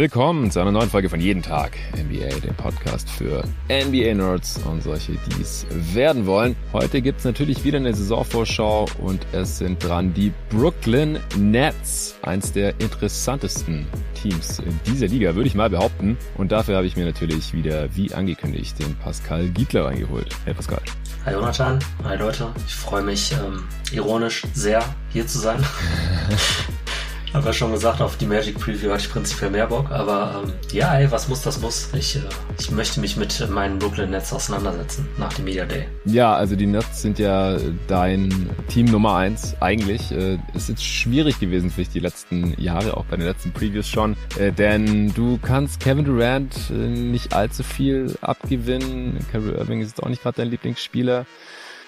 Willkommen zu einer neuen Folge von Jeden Tag NBA, dem Podcast für NBA-Nerds und solche, die es werden wollen. Heute gibt's natürlich wieder eine Saisonvorschau und es sind dran die Brooklyn Nets, eins der interessantesten Teams in dieser Liga, würde ich mal behaupten. Und dafür habe ich mir natürlich wieder, wie angekündigt, den Pascal Giedler reingeholt. Hey Pascal. Hi Jonathan, hi Leute. Ich freue mich ähm, ironisch sehr, hier zu sein. Hab ja schon gesagt, auf die Magic Preview hatte ich prinzipiell mehr Bock, aber ähm, ja, ey, was muss, das muss. Ich, äh, ich möchte mich mit meinen Brooklyn Nets auseinandersetzen nach dem Media Day. Ja, also die Nets sind ja dein Team Nummer eins eigentlich. Äh, ist jetzt schwierig gewesen für dich die letzten Jahre, auch bei den letzten Previews schon, äh, denn du kannst Kevin Durant äh, nicht allzu viel abgewinnen. Kyrie Irving ist jetzt auch nicht gerade dein Lieblingsspieler.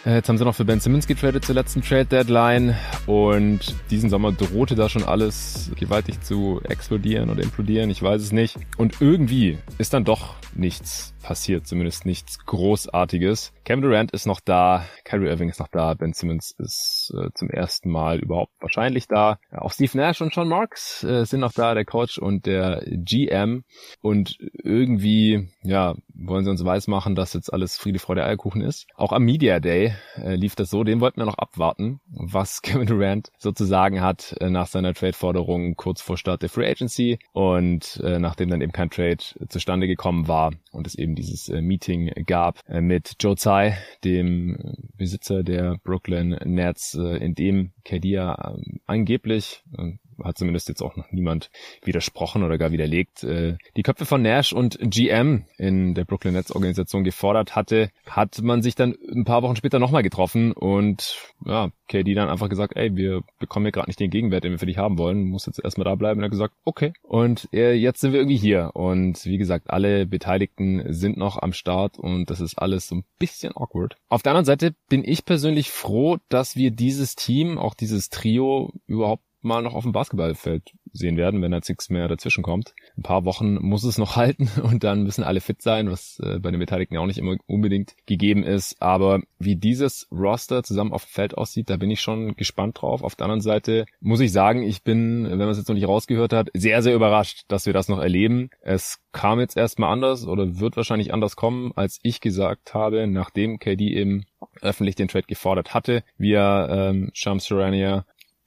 Äh, jetzt haben sie noch für Ben Simmons getradet zur letzten Trade Deadline und diesen Sommer drohte da schon alles gewaltig zu explodieren oder implodieren, ich weiß es nicht. Und irgendwie ist dann doch nichts passiert, zumindest nichts Großartiges. Kevin Durant ist noch da, Kyrie Irving ist noch da, Ben Simmons ist äh, zum ersten Mal überhaupt wahrscheinlich da. Ja, auch Steve Nash und Sean Marks äh, sind noch da, der Coach und der GM. Und irgendwie, ja, wollen sie uns weismachen, dass jetzt alles Friede, Freude, Eierkuchen ist. Auch am Media Day äh, lief das so, den wollten wir noch abwarten, was Kevin Durant sozusagen hat äh, nach seiner Trade-Forderung kurz vor Start der Free Agency und äh, nachdem dann eben kein Trade zustande gekommen war und es eben eben dieses äh, Meeting gab äh, mit Joe Tsai, dem äh, Besitzer der Brooklyn Nets, in dem KD ja ähm, angeblich äh, hat zumindest jetzt auch noch niemand widersprochen oder gar widerlegt, äh, die Köpfe von Nash und GM in der Brooklyn Nets Organisation gefordert hatte, hat man sich dann ein paar Wochen später nochmal getroffen und ja, KD dann einfach gesagt, ey, wir bekommen hier gerade nicht den Gegenwert, den wir für dich haben wollen, muss jetzt erstmal da bleiben. Und er hat gesagt, okay. Und äh, jetzt sind wir irgendwie hier. Und wie gesagt, alle Beteiligten sind noch am Start und das ist alles so ein bisschen awkward. Auf der anderen Seite bin ich persönlich froh, dass wir dieses Team, auch dieses Trio überhaupt mal noch auf dem Basketballfeld sehen werden, wenn jetzt nichts mehr dazwischen kommt. Ein paar Wochen muss es noch halten und dann müssen alle fit sein, was äh, bei den Beteiligten auch nicht immer unbedingt gegeben ist. Aber wie dieses Roster zusammen auf dem Feld aussieht, da bin ich schon gespannt drauf. Auf der anderen Seite muss ich sagen, ich bin, wenn man es jetzt noch nicht rausgehört hat, sehr, sehr überrascht, dass wir das noch erleben. Es kam jetzt erstmal anders oder wird wahrscheinlich anders kommen, als ich gesagt habe, nachdem KD eben öffentlich den Trade gefordert hatte, via ähm, Shams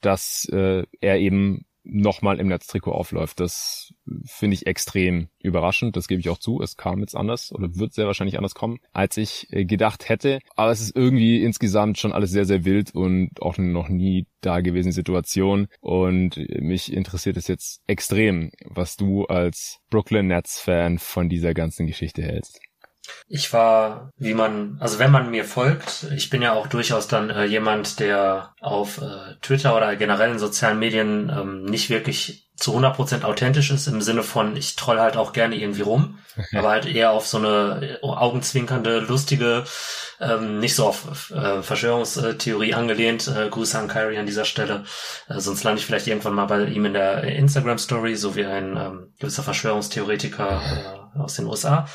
dass äh, er eben nochmal im Netztrikot aufläuft. Das finde ich extrem überraschend. Das gebe ich auch zu. Es kam jetzt anders oder wird sehr wahrscheinlich anders kommen, als ich äh, gedacht hätte. Aber es ist irgendwie insgesamt schon alles sehr, sehr wild und auch noch nie dagewesene Situation. Und mich interessiert es jetzt extrem, was du als Brooklyn Nets Fan von dieser ganzen Geschichte hältst. Ich war, wie man, also wenn man mir folgt, ich bin ja auch durchaus dann äh, jemand, der auf äh, Twitter oder generell in sozialen Medien ähm, nicht wirklich zu 100% authentisch ist, im Sinne von, ich troll halt auch gerne irgendwie rum, aber halt eher auf so eine äh, augenzwinkernde, lustige, ähm, nicht so auf äh, Verschwörungstheorie angelehnt. Äh, Grüße an Kyrie an dieser Stelle. Äh, sonst lande ich vielleicht irgendwann mal bei ihm in der Instagram-Story, so wie ein ähm, gewisser Verschwörungstheoretiker äh, aus den USA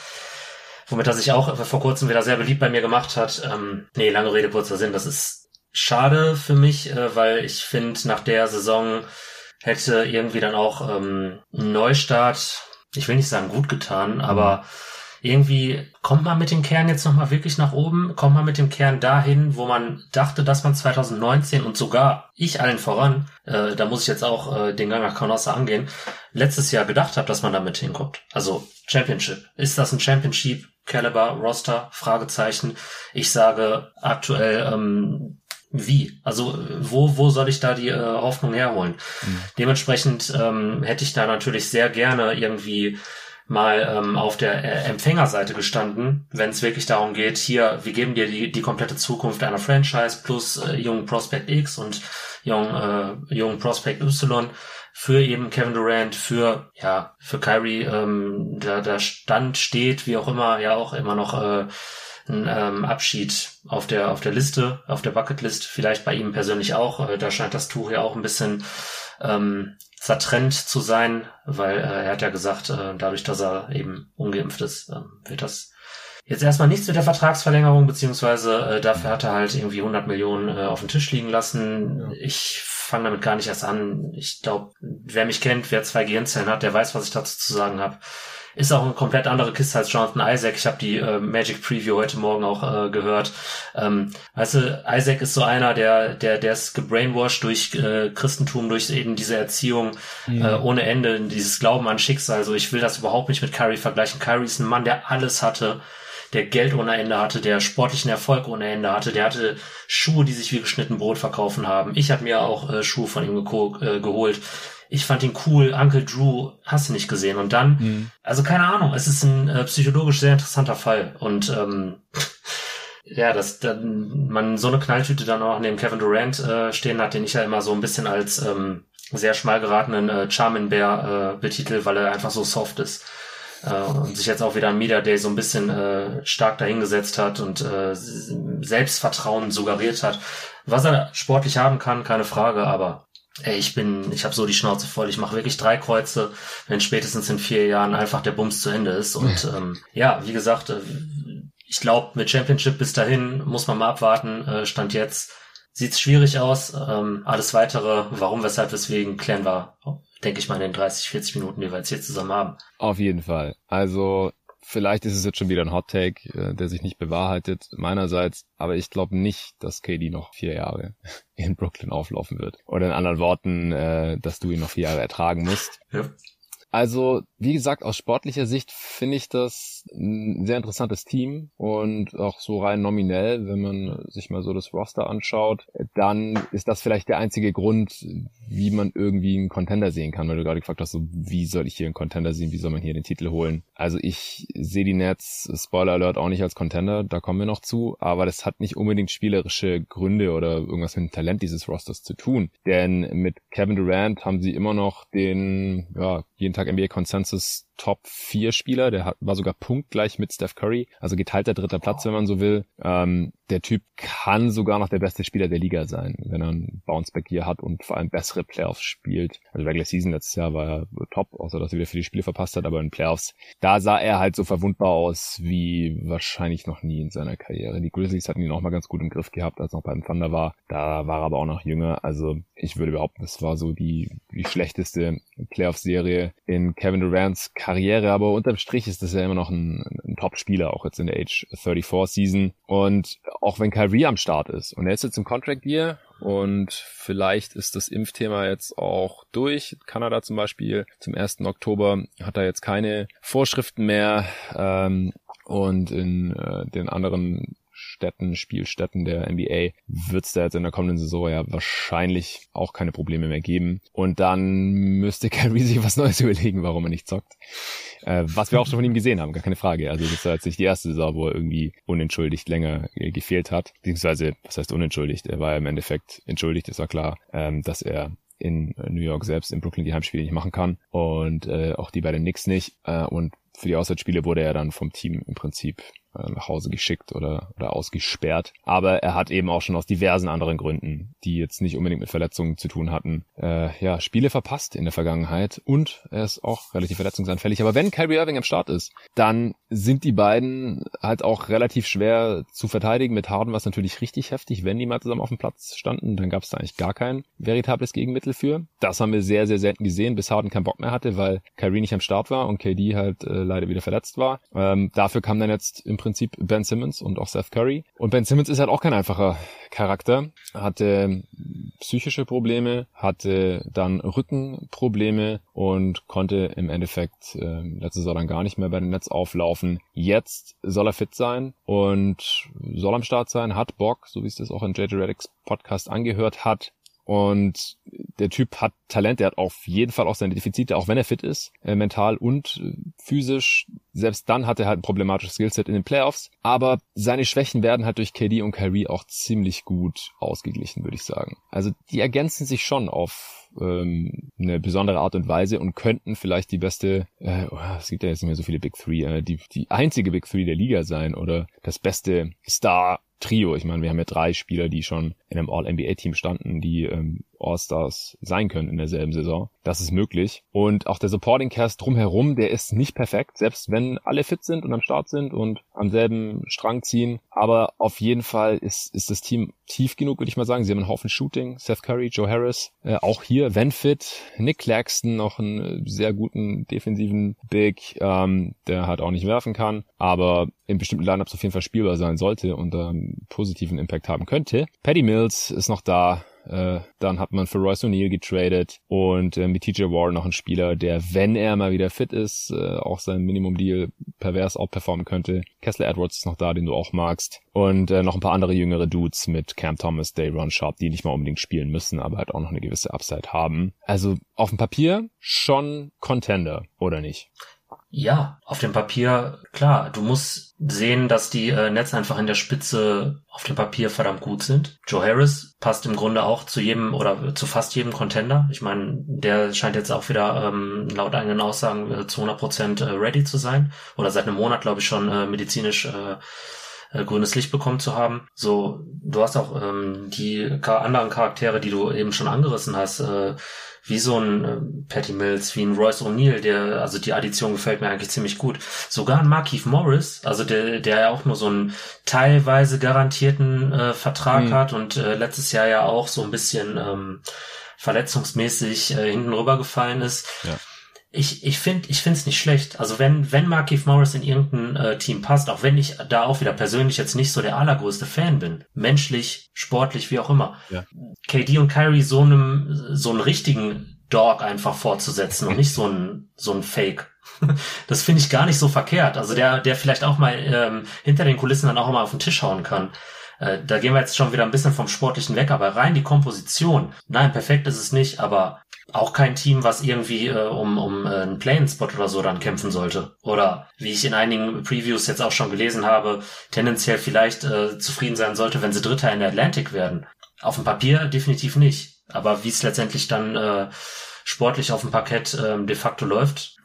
womit er sich auch vor kurzem wieder sehr beliebt bei mir gemacht hat. Ähm, nee, lange Rede, kurzer Sinn. Das ist schade für mich, äh, weil ich finde, nach der Saison hätte irgendwie dann auch ähm, ein Neustart, ich will nicht sagen gut getan, aber mhm irgendwie kommt man mit dem Kern jetzt nochmal wirklich nach oben, kommt man mit dem Kern dahin, wo man dachte, dass man 2019 und sogar ich allen voran, äh, da muss ich jetzt auch äh, den Gang nach Canossa angehen, letztes Jahr gedacht habe, dass man damit hinkommt. Also Championship. Ist das ein Championship Caliber Roster? Fragezeichen. Ich sage aktuell ähm, wie? Also wo, wo soll ich da die äh, Hoffnung herholen? Mhm. Dementsprechend ähm, hätte ich da natürlich sehr gerne irgendwie mal ähm, auf der äh, Empfängerseite gestanden, wenn es wirklich darum geht, hier, wir geben dir die, die komplette Zukunft einer Franchise plus äh, jungen Prospect X und jungen, äh, jungen Prospect Y für eben Kevin Durant, für ja, für Kyrie, ähm, der, der Stand steht, wie auch immer, ja auch immer noch äh, ein ähm, Abschied auf der auf der Liste, auf der Bucketlist, vielleicht bei ihm persönlich auch. Äh, da scheint das Tuch ja auch ein bisschen ähm, zertrennt zu sein, weil äh, er hat ja gesagt, äh, dadurch, dass er eben ungeimpft ist, äh, wird das Jetzt erstmal nichts mit der Vertragsverlängerung, beziehungsweise äh, dafür hat er halt irgendwie 100 Millionen äh, auf den Tisch liegen lassen. Ja. Ich fange damit gar nicht erst an. Ich glaube, wer mich kennt, wer zwei Gehirnzellen hat, der weiß, was ich dazu zu sagen habe. Ist auch eine komplett andere Kiste als Jonathan Isaac. Ich habe die äh, Magic Preview heute Morgen auch äh, gehört. Ähm, weißt du, Isaac ist so einer, der, der, der ist gebrainwashed durch äh, Christentum, durch eben diese Erziehung mhm. äh, ohne Ende, dieses Glauben an Schicksal. Also ich will das überhaupt nicht mit Kyrie vergleichen. Kyrie ist ein Mann, der alles hatte der Geld ohne Ende hatte, der sportlichen Erfolg ohne Ende hatte, der hatte Schuhe, die sich wie geschnitten Brot verkaufen haben. Ich habe mir auch äh, Schuhe von ihm äh, geholt ich fand ihn cool, Uncle Drew, hast du nicht gesehen. Und dann, mhm. also keine Ahnung, es ist ein äh, psychologisch sehr interessanter Fall. Und ähm, ja, dass dann man so eine Knalltüte dann auch neben Kevin Durant äh, stehen hat, den ich ja immer so ein bisschen als ähm, sehr schmal geratenen äh, Charmin Bear äh, betitel, weil er einfach so soft ist. Äh, und sich jetzt auch wieder am Media Day so ein bisschen äh, stark dahingesetzt hat und äh, Selbstvertrauen suggeriert hat. Was er sportlich haben kann, keine Frage, aber Ey, ich bin, ich habe so die Schnauze voll. Ich mache wirklich drei Kreuze, wenn spätestens in vier Jahren einfach der Bums zu Ende ist. Und ähm, ja, wie gesagt, äh, ich glaube, mit Championship bis dahin muss man mal abwarten. Äh, Stand jetzt sieht's schwierig aus. Ähm, alles weitere, warum, weshalb, weswegen, klären wir, denke ich mal, in den 30, 40 Minuten, die wir jetzt hier zusammen haben. Auf jeden Fall. Also Vielleicht ist es jetzt schon wieder ein Hot Take, äh, der sich nicht bewahrheitet meinerseits, aber ich glaube nicht, dass KD noch vier Jahre in Brooklyn auflaufen wird. Oder in anderen Worten, äh, dass du ihn noch vier Jahre ertragen musst. Ja. Also, wie gesagt, aus sportlicher Sicht finde ich das ein sehr interessantes Team und auch so rein nominell, wenn man sich mal so das Roster anschaut, dann ist das vielleicht der einzige Grund, wie man irgendwie einen Contender sehen kann, weil du gerade gefragt hast, so, wie soll ich hier einen Contender sehen, wie soll man hier den Titel holen? Also ich sehe die Nets, Spoiler Alert, auch nicht als Contender, da kommen wir noch zu, aber das hat nicht unbedingt spielerische Gründe oder irgendwas mit dem Talent dieses Rosters zu tun, denn mit Kevin Durant haben sie immer noch den, ja, jeden Tag NBA Consensus Top 4 Spieler, der hat, war sogar punktgleich mit Steph Curry, also geteilter dritter Platz, wenn man so will. Ähm, der Typ kann sogar noch der beste Spieler der Liga sein, wenn er einen Bounceback hier hat und vor allem bessere Playoffs spielt. Also Regular Season letztes Jahr war er top, außer dass er wieder viele Spiele verpasst hat, aber in Playoffs, da sah er halt so verwundbar aus wie wahrscheinlich noch nie in seiner Karriere. Die Grizzlies hatten ihn auch mal ganz gut im Griff gehabt, als er noch beim Thunder war. Da war er aber auch noch jünger. Also ich würde behaupten, das war so die, die schlechteste Playoff-Serie in Kevin Durant's Karriere Karriere, aber unterm Strich ist das ja immer noch ein, ein Top-Spieler, auch jetzt in der Age 34 Season. Und auch wenn Kyrie am Start ist und er ist jetzt im Contract Year und vielleicht ist das Impfthema jetzt auch durch. Kanada zum Beispiel zum 1. Oktober hat er jetzt keine Vorschriften mehr. Ähm, und in äh, den anderen Städten, Spielstätten der NBA wird es da jetzt in der kommenden Saison ja wahrscheinlich auch keine Probleme mehr geben. Und dann müsste Kyrie sich was Neues überlegen, warum er nicht zockt. Äh, was wir auch schon von ihm gesehen haben, gar keine Frage. Also das war jetzt nicht die erste Saison, wo er irgendwie unentschuldigt länger äh, gefehlt hat. Beziehungsweise, was heißt unentschuldigt? Er war ja im Endeffekt entschuldigt, es war klar, ähm, dass er in New York selbst, in Brooklyn die Heimspiele nicht machen kann und äh, auch die bei den Knicks nicht. Äh, und für die Auswärtsspiele wurde er dann vom Team im Prinzip nach Hause geschickt oder, oder ausgesperrt. Aber er hat eben auch schon aus diversen anderen Gründen, die jetzt nicht unbedingt mit Verletzungen zu tun hatten, äh, ja, Spiele verpasst in der Vergangenheit und er ist auch relativ verletzungsanfällig. Aber wenn Kyrie Irving am Start ist, dann sind die beiden halt auch relativ schwer zu verteidigen. Mit Harden war es natürlich richtig heftig, wenn die mal zusammen auf dem Platz standen, dann gab es da eigentlich gar kein veritables Gegenmittel für. Das haben wir sehr, sehr selten gesehen, bis Harden keinen Bock mehr hatte, weil Kyrie nicht am Start war und KD halt äh, leider wieder verletzt war. Ähm, dafür kam dann jetzt im Prinzip Ben Simmons und auch Seth Curry. Und Ben Simmons ist halt auch kein einfacher Charakter. Hatte psychische Probleme, hatte dann Rückenprobleme und konnte im Endeffekt äh, letzte Saison dann gar nicht mehr bei den Netz auflaufen. Jetzt soll er fit sein und soll am Start sein, hat Bock, so wie es das auch in JJ Reddicks Podcast angehört hat. Und der Typ hat Talent, der hat auf jeden Fall auch seine Defizite, auch wenn er fit ist, äh, mental und äh, physisch. Selbst dann hat er halt ein problematisches Skillset in den Playoffs. Aber seine Schwächen werden halt durch KD und Kyrie auch ziemlich gut ausgeglichen, würde ich sagen. Also die ergänzen sich schon auf ähm, eine besondere Art und Weise und könnten vielleicht die beste, äh, oh, es gibt ja jetzt nicht mehr so viele Big Three, äh, die, die einzige Big Three der Liga sein oder das beste Star Trio. Ich meine, wir haben ja drei Spieler, die schon in einem All-NBA-Team standen, die ähm, All-Stars sein können in derselben Saison. Das ist möglich. Und auch der Supporting Cast drumherum, der ist nicht perfekt, selbst wenn alle fit sind und am Start sind und am selben Strang ziehen. Aber auf jeden Fall ist, ist das Team tief genug, würde ich mal sagen. Sie haben einen Haufen Shooting. Seth Curry, Joe Harris, äh, auch hier, wenn fit. Nick Claxton, noch einen sehr guten defensiven Big, ähm, der halt auch nicht werfen kann, aber in bestimmten Lineups auf jeden Fall spielbar sein sollte und ähm, positiven Impact haben könnte. Paddy Mills ist noch da, äh, dann hat man für Royce O'Neill getradet und äh, mit TJ Ward noch ein Spieler, der, wenn er mal wieder fit ist, äh, auch sein Minimum-Deal pervers outperformen könnte. Kessler Edwards ist noch da, den du auch magst. Und noch ein paar andere jüngere Dudes mit Cam Thomas, Dayron Sharp, die nicht mal unbedingt spielen müssen, aber halt auch noch eine gewisse Upside haben. Also auf dem Papier schon Contender, oder nicht? Ja, auf dem Papier, klar, du musst sehen, dass die äh, Nets einfach in der Spitze auf dem Papier verdammt gut sind. Joe Harris passt im Grunde auch zu jedem oder zu fast jedem Contender. Ich meine, der scheint jetzt auch wieder ähm, laut eigenen Aussagen äh, zu 100 Prozent, äh, ready zu sein oder seit einem Monat, glaube ich, schon äh, medizinisch äh, äh, grünes Licht bekommen zu haben. So, du hast auch ähm, die anderen Charaktere, die du eben schon angerissen hast, äh, wie so ein äh, Patty Mills, wie ein Royce O'Neill, der, also die Addition gefällt mir eigentlich ziemlich gut. Sogar ein Markeith Morris, also der, der ja auch nur so einen teilweise garantierten äh, Vertrag mhm. hat und äh, letztes Jahr ja auch so ein bisschen ähm, verletzungsmäßig äh, hinten rübergefallen ist. Ja ich, ich finde ich finde es nicht schlecht. Also wenn wenn Markif Morris in irgendein äh, Team passt, auch wenn ich da auch wieder persönlich jetzt nicht so der allergrößte Fan bin, menschlich, sportlich, wie auch immer. Ja. KD und Kyrie so einem so einen richtigen Dog einfach fortzusetzen und nicht so ein so ein Fake. Das finde ich gar nicht so verkehrt. Also der der vielleicht auch mal ähm, hinter den Kulissen dann auch mal auf den Tisch hauen kann. Äh, da gehen wir jetzt schon wieder ein bisschen vom Sportlichen weg, aber rein die Komposition. Nein, perfekt ist es nicht, aber auch kein Team, was irgendwie äh, um, um äh, einen Play-in-Spot oder so dann kämpfen sollte. Oder wie ich in einigen Previews jetzt auch schon gelesen habe, tendenziell vielleicht äh, zufrieden sein sollte, wenn sie Dritter in der Atlantic werden. Auf dem Papier definitiv nicht. Aber wie es letztendlich dann äh, sportlich auf dem Parkett äh, de facto läuft,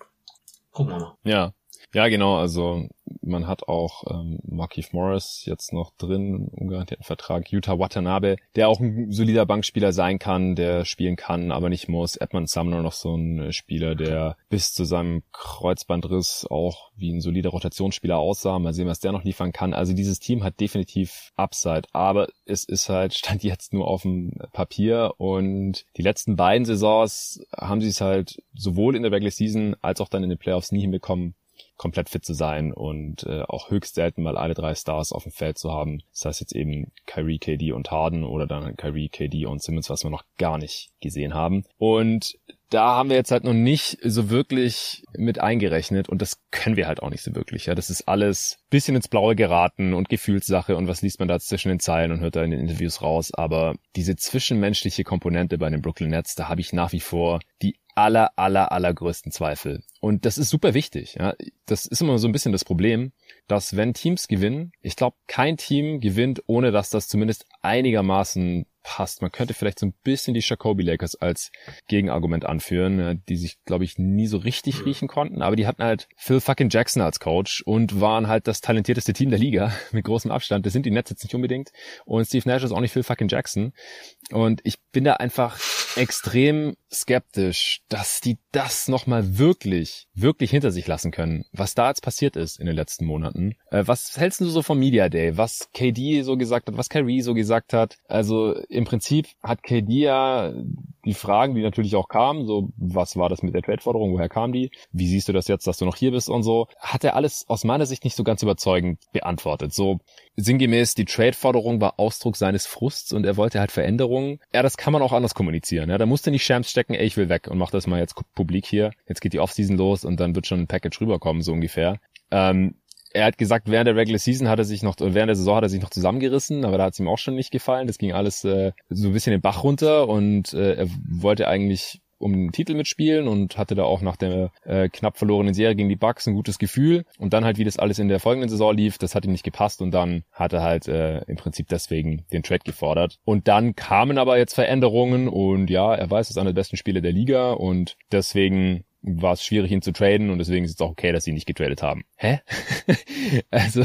gucken wir mal. Ja, ja, genau. Also man hat auch ähm, Markif Morris jetzt noch drin, ungarantierten Vertrag. Utah Watanabe, der auch ein solider Bankspieler sein kann, der spielen kann, aber nicht muss. Edmund Sumner noch so ein Spieler, der bis zu seinem Kreuzbandriss auch wie ein solider Rotationsspieler aussah. Mal sehen, was der noch liefern kann. Also dieses Team hat definitiv Upside, aber es ist halt, stand jetzt nur auf dem Papier und die letzten beiden Saisons haben sie es halt sowohl in der Regular Season als auch dann in den Playoffs nie hinbekommen, komplett fit zu sein und äh, auch höchst selten mal alle drei Stars auf dem Feld zu haben. Das heißt jetzt eben Kyrie, KD und Harden oder dann Kyrie, KD und Simmons, was wir noch gar nicht gesehen haben. Und da haben wir jetzt halt noch nicht so wirklich mit eingerechnet und das können wir halt auch nicht so wirklich. Ja, das ist alles bisschen ins Blaue geraten und Gefühlssache und was liest man da zwischen den Zeilen und hört da in den Interviews raus. Aber diese zwischenmenschliche Komponente bei den Brooklyn Nets, da habe ich nach wie vor die aller, aller, allergrößten Zweifel. Und das ist super wichtig. Ja. Das ist immer so ein bisschen das Problem, dass wenn Teams gewinnen, ich glaube, kein Team gewinnt, ohne dass das zumindest einigermaßen passt. Man könnte vielleicht so ein bisschen die Jacoby Lakers als Gegenargument anführen, die sich, glaube ich, nie so richtig riechen konnten, aber die hatten halt Phil fucking Jackson als Coach und waren halt das talentierteste Team der Liga mit großem Abstand. Das sind die Nets jetzt nicht unbedingt und Steve Nash ist auch nicht Phil fucking Jackson und ich bin da einfach extrem skeptisch, dass die das nochmal wirklich, wirklich hinter sich lassen können, was da jetzt passiert ist in den letzten Monaten. Äh, was hältst du so vom Media Day? Was KD so gesagt hat, was Kyrie so gesagt hat? Also im Prinzip hat KD ja die Fragen, die natürlich auch kamen, so was war das mit der Trade-Forderung, woher kam die? Wie siehst du das jetzt, dass du noch hier bist und so? Hat er alles aus meiner Sicht nicht so ganz überzeugend beantwortet. So sinngemäß, die Trade-Forderung war Ausdruck seines Frusts und er wollte halt Veränderungen. Ja, das kann man auch anders kommunizieren. Ja, da musste nicht Shams stecken, ey, ich will weg und mach das mal jetzt publik hier. Jetzt geht die Offseason los und dann wird schon ein Package rüberkommen, so ungefähr. Ähm, er hat gesagt, während der Regular Season hat er sich noch, während der Saison hat er sich noch zusammengerissen, aber da hat es ihm auch schon nicht gefallen. Das ging alles äh, so ein bisschen den Bach runter und äh, er wollte eigentlich um den Titel mitspielen und hatte da auch nach der äh, knapp verlorenen Serie gegen die Bucks ein gutes Gefühl. Und dann halt, wie das alles in der folgenden Saison lief, das hat ihm nicht gepasst und dann hat er halt äh, im Prinzip deswegen den Trade gefordert. Und dann kamen aber jetzt Veränderungen und ja, er weiß, es ist einer der besten Spiele der Liga und deswegen war es schwierig, ihn zu traden und deswegen ist es auch okay, dass sie ihn nicht getradet haben. Hä? also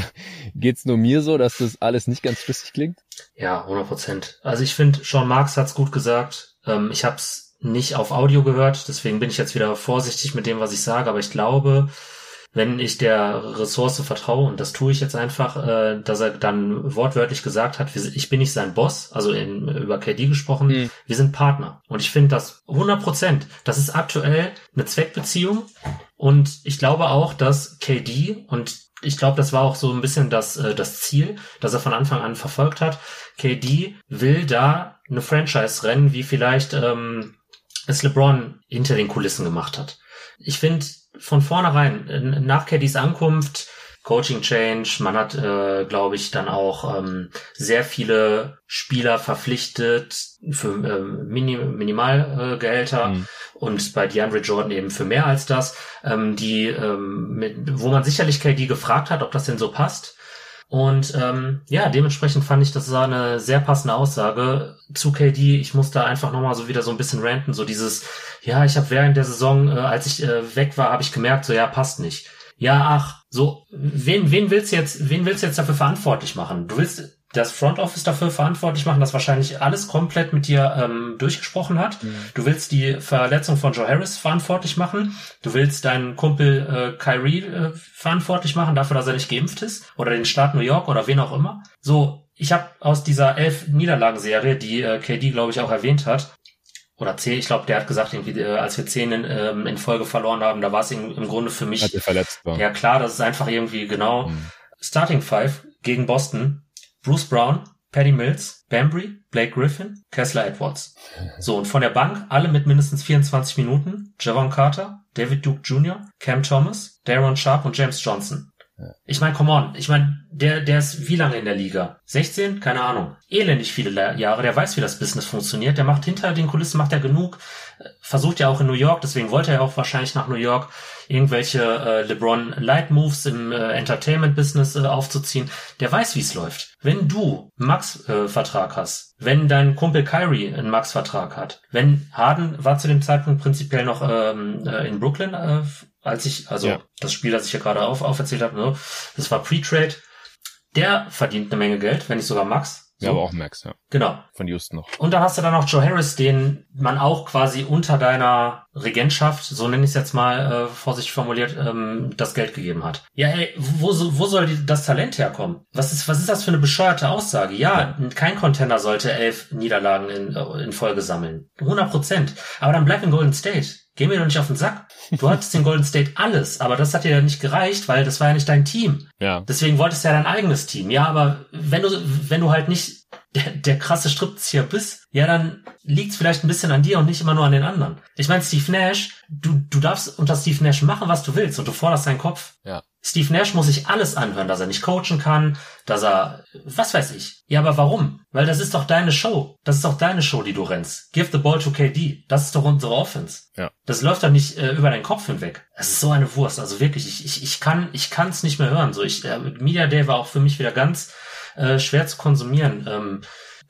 geht's nur mir so, dass das alles nicht ganz schlüssig klingt? Ja, 100 Prozent. Also ich finde, Sean Marks hat's gut gesagt. Ähm, ich habe es nicht auf Audio gehört, deswegen bin ich jetzt wieder vorsichtig mit dem, was ich sage, aber ich glaube, wenn ich der Ressource vertraue, und das tue ich jetzt einfach, äh, dass er dann wortwörtlich gesagt hat, ich bin nicht sein Boss, also in, über KD gesprochen, mhm. wir sind Partner. Und ich finde das 100 Prozent, das ist aktuell eine Zweckbeziehung. Und ich glaube auch, dass KD, und ich glaube, das war auch so ein bisschen das, äh, das Ziel, das er von Anfang an verfolgt hat. KD will da eine Franchise rennen, wie vielleicht ähm, es LeBron hinter den Kulissen gemacht hat. Ich finde, von vornherein, nach Caddys Ankunft, Coaching Change, man hat, äh, glaube ich, dann auch ähm, sehr viele Spieler verpflichtet für äh, Minim Minimalgehälter mhm. und bei DeAndre Jordan eben für mehr als das, ähm, die, ähm, mit, wo man sicherlich KD gefragt hat, ob das denn so passt. Und ähm, ja, dementsprechend fand ich, das war eine sehr passende Aussage zu KD. Ich muss da einfach nochmal so wieder so ein bisschen ranten, so dieses, ja, ich habe während der Saison, äh, als ich äh, weg war, habe ich gemerkt, so ja, passt nicht. Ja, ach, so, wen, wen willst du jetzt, wen willst du jetzt dafür verantwortlich machen? Du willst das Front Office dafür verantwortlich machen, dass wahrscheinlich alles komplett mit dir ähm, durchgesprochen hat. Mhm. Du willst die Verletzung von Joe Harris verantwortlich machen. Du willst deinen Kumpel äh, Kyrie äh, verantwortlich machen dafür, dass er nicht geimpft ist oder den Staat New York oder wen auch immer. So, ich habe aus dieser elf Niederlagenserie, die äh, KD glaube ich auch erwähnt hat, oder zehn, ich glaube, der hat gesagt, irgendwie, äh, als wir zehn in, ähm, in Folge verloren haben, da war es im, Grunde für mich. Hat er verletzt. Ja klar, das ist einfach irgendwie genau. Mhm. Starting Five gegen Boston Bruce Brown, Paddy Mills, Bambry, Blake Griffin, Kessler Edwards. So, und von der Bank alle mit mindestens 24 Minuten. Javon Carter, David Duke Jr., Cam Thomas, Daron Sharp und James Johnson. Ich meine, come on. Ich meine, der, der ist wie lange in der Liga? 16? Keine Ahnung. Elendig viele Jahre. Der weiß, wie das Business funktioniert. Der macht hinter den Kulissen, macht er genug. Versucht ja auch in New York. Deswegen wollte er auch wahrscheinlich nach New York irgendwelche äh, LeBron Light Moves im äh, Entertainment Business äh, aufzuziehen. Der weiß, wie es läuft. Wenn du Max äh, Vertrag hast, wenn dein Kumpel Kyrie einen Max Vertrag hat, wenn Harden war zu dem Zeitpunkt prinzipiell noch ähm, äh, in Brooklyn äh, als ich, also ja. das Spiel, das ich hier gerade auf, auferzählt habe, ne, das war Pre-Trade. Der verdient eine Menge Geld, wenn nicht sogar Max. So. Ja, aber auch Max, ja. Genau. Von Houston noch. Und dann hast du dann noch Joe Harris, den man auch quasi unter deiner Regentschaft, so nenne ich es jetzt mal äh, vorsichtig formuliert, ähm, das Geld gegeben hat. Ja, ey, wo, wo soll die, das Talent herkommen? Was ist, was ist das für eine bescheuerte Aussage? Ja, ja. kein Contender sollte elf Niederlagen in, äh, in Folge sammeln. 100 Prozent. Aber dann bleib in Golden State. Geh mir doch nicht auf den Sack. Du hattest in Golden State alles, aber das hat dir ja nicht gereicht, weil das war ja nicht dein Team. Ja. Deswegen wolltest du ja dein eigenes Team. Ja, aber wenn du, wenn du halt nicht der, der krasse Strippzieher bist, ja, dann liegt's vielleicht ein bisschen an dir und nicht immer nur an den anderen. Ich meine, Steve Nash, du, du darfst unter Steve Nash machen, was du willst und du forderst deinen Kopf. Ja. Steve Nash muss sich alles anhören, dass er nicht coachen kann, dass er, was weiß ich. Ja, aber warum? Weil das ist doch deine Show. Das ist doch deine Show, die du rennst. Give the ball to KD. Das ist doch unsere Offense. Ja. Das läuft doch nicht äh, über deinen Kopf hinweg. Es ist so eine Wurst. Also wirklich, ich, ich, ich kann, ich kann's nicht mehr hören. So, ich, äh, Media Day war auch für mich wieder ganz äh, schwer zu konsumieren. Ähm,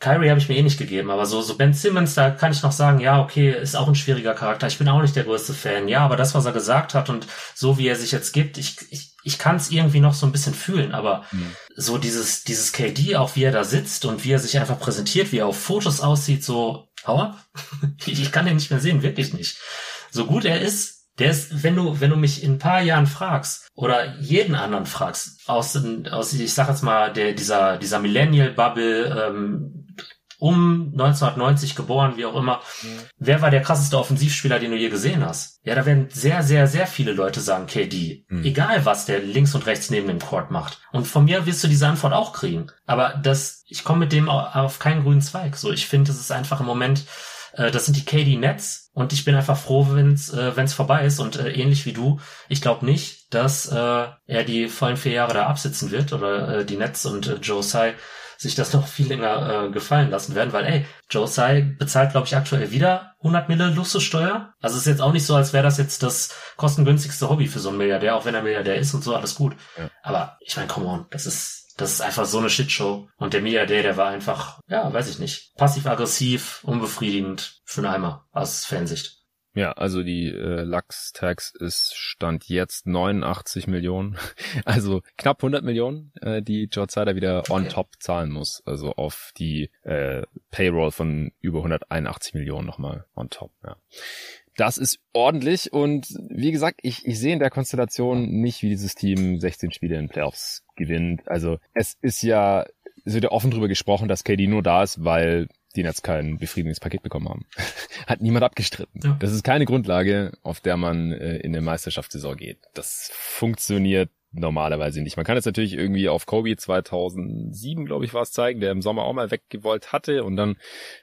Kyrie habe ich mir eh nicht gegeben, aber so, so Ben Simmons, da kann ich noch sagen, ja, okay, ist auch ein schwieriger Charakter. Ich bin auch nicht der größte Fan, ja, aber das, was er gesagt hat und so wie er sich jetzt gibt, ich, ich, ich kann es irgendwie noch so ein bisschen fühlen, aber mhm. so dieses, dieses KD, auch wie er da sitzt und wie er sich einfach präsentiert, wie er auf Fotos aussieht, so, hau ab. ich kann den nicht mehr sehen, wirklich nicht. So gut er ist, der ist, wenn du, wenn du mich in ein paar Jahren fragst oder jeden anderen fragst aus, aus ich sag jetzt mal der dieser dieser Millennial Bubble ähm, um 1990 geboren, wie auch immer. Mhm. Wer war der krasseste Offensivspieler, den du je gesehen hast? Ja, da werden sehr, sehr, sehr viele Leute sagen KD. Mhm. Egal, was der links und rechts neben dem Court macht. Und von mir wirst du diese Antwort auch kriegen. Aber das, ich komme mit dem auf keinen grünen Zweig. So, ich finde, es ist einfach im Moment, äh, das sind die KD Nets. Und ich bin einfach froh, wenn's äh, wenn's vorbei ist. Und äh, ähnlich wie du, ich glaube nicht, dass äh, er die vollen vier Jahre da absitzen wird oder äh, die Nets und äh, Joe Tsai sich das noch viel länger äh, gefallen lassen werden, weil ey, Joe Tsai bezahlt, glaube ich, aktuell wieder 100 Mille Luxussteuer. Also es ist jetzt auch nicht so, als wäre das jetzt das kostengünstigste Hobby für so einen Milliardär, auch wenn er Milliardär ist und so, alles gut. Ja. Aber ich meine, come on, das ist das ist einfach so eine Shitshow. Und der Milliardär, der war einfach, ja, weiß ich nicht, passiv-aggressiv, unbefriedigend für einen Eimer aus Fansicht. Ja, also die äh, Lux-Tax ist Stand jetzt 89 Millionen, also knapp 100 Millionen, äh, die George Sider wieder on top zahlen muss, also auf die äh, Payroll von über 181 Millionen nochmal on top. Ja. Das ist ordentlich und wie gesagt, ich, ich sehe in der Konstellation nicht, wie dieses Team 16 Spiele in Playoffs gewinnt. Also es ist ja, es wird ja offen drüber gesprochen, dass KD nur da ist, weil die Nets kein befriedigendes Paket bekommen haben. Hat niemand abgestritten. Ja. Das ist keine Grundlage, auf der man äh, in eine Meisterschaftssaison geht. Das funktioniert normalerweise nicht. Man kann jetzt natürlich irgendwie auf Kobe 2007, glaube ich, war es zeigen, der im Sommer auch mal weggewollt hatte und dann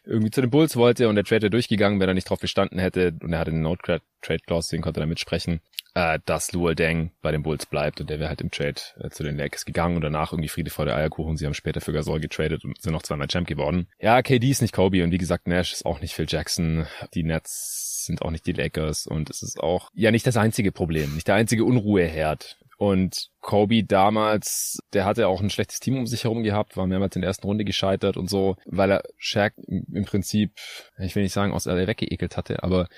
irgendwie zu den Bulls wollte und der Trade durchgegangen, wenn er nicht drauf bestanden hätte und er hatte eine No-Trade-Clause, den konnte er da mitsprechen, äh, dass Luol Deng bei den Bulls bleibt und der wäre halt im Trade äh, zu den Lakers gegangen und danach irgendwie Friede vor der Eierkuchen. Sie haben später für Gasol getradet und sind noch zweimal Champ geworden. Ja, KD ist nicht Kobe und wie gesagt, Nash ist auch nicht Phil Jackson. Die Nets sind auch nicht die Lakers und es ist auch ja nicht das einzige Problem, nicht der einzige Unruheherd. Und Kobe damals, der hatte auch ein schlechtes Team um sich herum gehabt, war mehrmals in der ersten Runde gescheitert und so, weil er Shaq im Prinzip, ich will nicht sagen, aus LA weggeekelt hatte, aber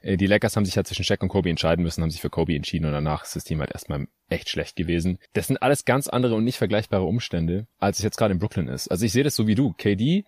äh, die Lakers haben sich halt zwischen Shaq und Kobe entscheiden müssen, haben sich für Kobe entschieden und danach ist das Team halt erstmal echt schlecht gewesen. Das sind alles ganz andere und nicht vergleichbare Umstände, als es jetzt gerade in Brooklyn ist. Also ich sehe das so wie du. KD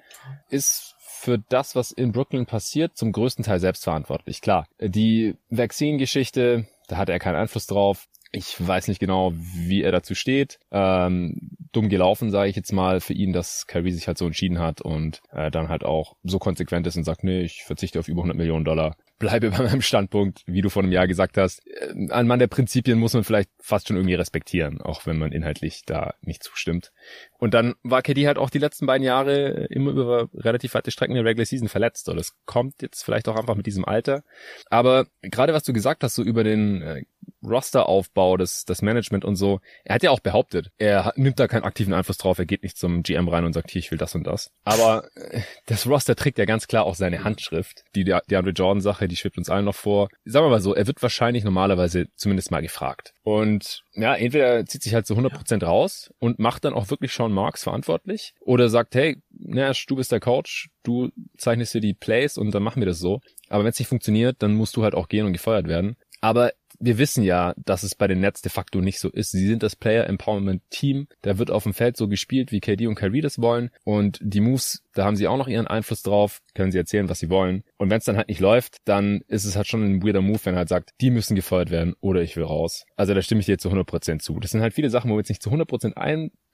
ist für das, was in Brooklyn passiert, zum größten Teil selbst verantwortlich. Klar, die Vaccine-Geschichte, da hat er keinen Einfluss drauf. Ich weiß nicht genau, wie er dazu steht. Ähm, dumm gelaufen, sage ich jetzt mal, für ihn, dass Kyrie sich halt so entschieden hat und äh, dann halt auch so konsequent ist und sagt, nee, ich verzichte auf über 100 Millionen Dollar bleibe bei meinem Standpunkt, wie du vor einem Jahr gesagt hast. Äh, ein Mann der Prinzipien muss man vielleicht fast schon irgendwie respektieren, auch wenn man inhaltlich da nicht zustimmt. Und dann war KD halt auch die letzten beiden Jahre immer über relativ weite Strecken der Regular Season verletzt. Und das kommt jetzt vielleicht auch einfach mit diesem Alter. Aber gerade was du gesagt hast, so über den äh, Rosteraufbau, das, das Management und so, er hat ja auch behauptet, er nimmt da keinen aktiven Einfluss drauf, er geht nicht zum GM rein und sagt, hier, ich will das und das. Aber äh, das Roster trägt ja ganz klar auch seine Handschrift. Die, die Andre Jordan-Sache, die schwebt uns allen noch vor. Sagen wir mal so, er wird wahrscheinlich normalerweise zumindest mal gefragt. Und ja, entweder zieht sich halt zu 100% raus und macht dann auch wirklich Sean Marks verantwortlich oder sagt, hey, Nash, du bist der Coach, du zeichnest dir die Plays und dann machen wir das so. Aber wenn es nicht funktioniert, dann musst du halt auch gehen und gefeuert werden. Aber wir wissen ja, dass es bei den Nets de facto nicht so ist. Sie sind das Player Empowerment Team. Da wird auf dem Feld so gespielt, wie KD und Kyrie das wollen. Und die Moves, da haben sie auch noch ihren Einfluss drauf. Können sie erzählen, was sie wollen. Und wenn es dann halt nicht läuft, dann ist es halt schon ein weirder Move, wenn er halt sagt, die müssen gefeuert werden oder ich will raus. Also da stimme ich dir zu 100% zu. Das sind halt viele Sachen, wo wir jetzt nicht zu 100%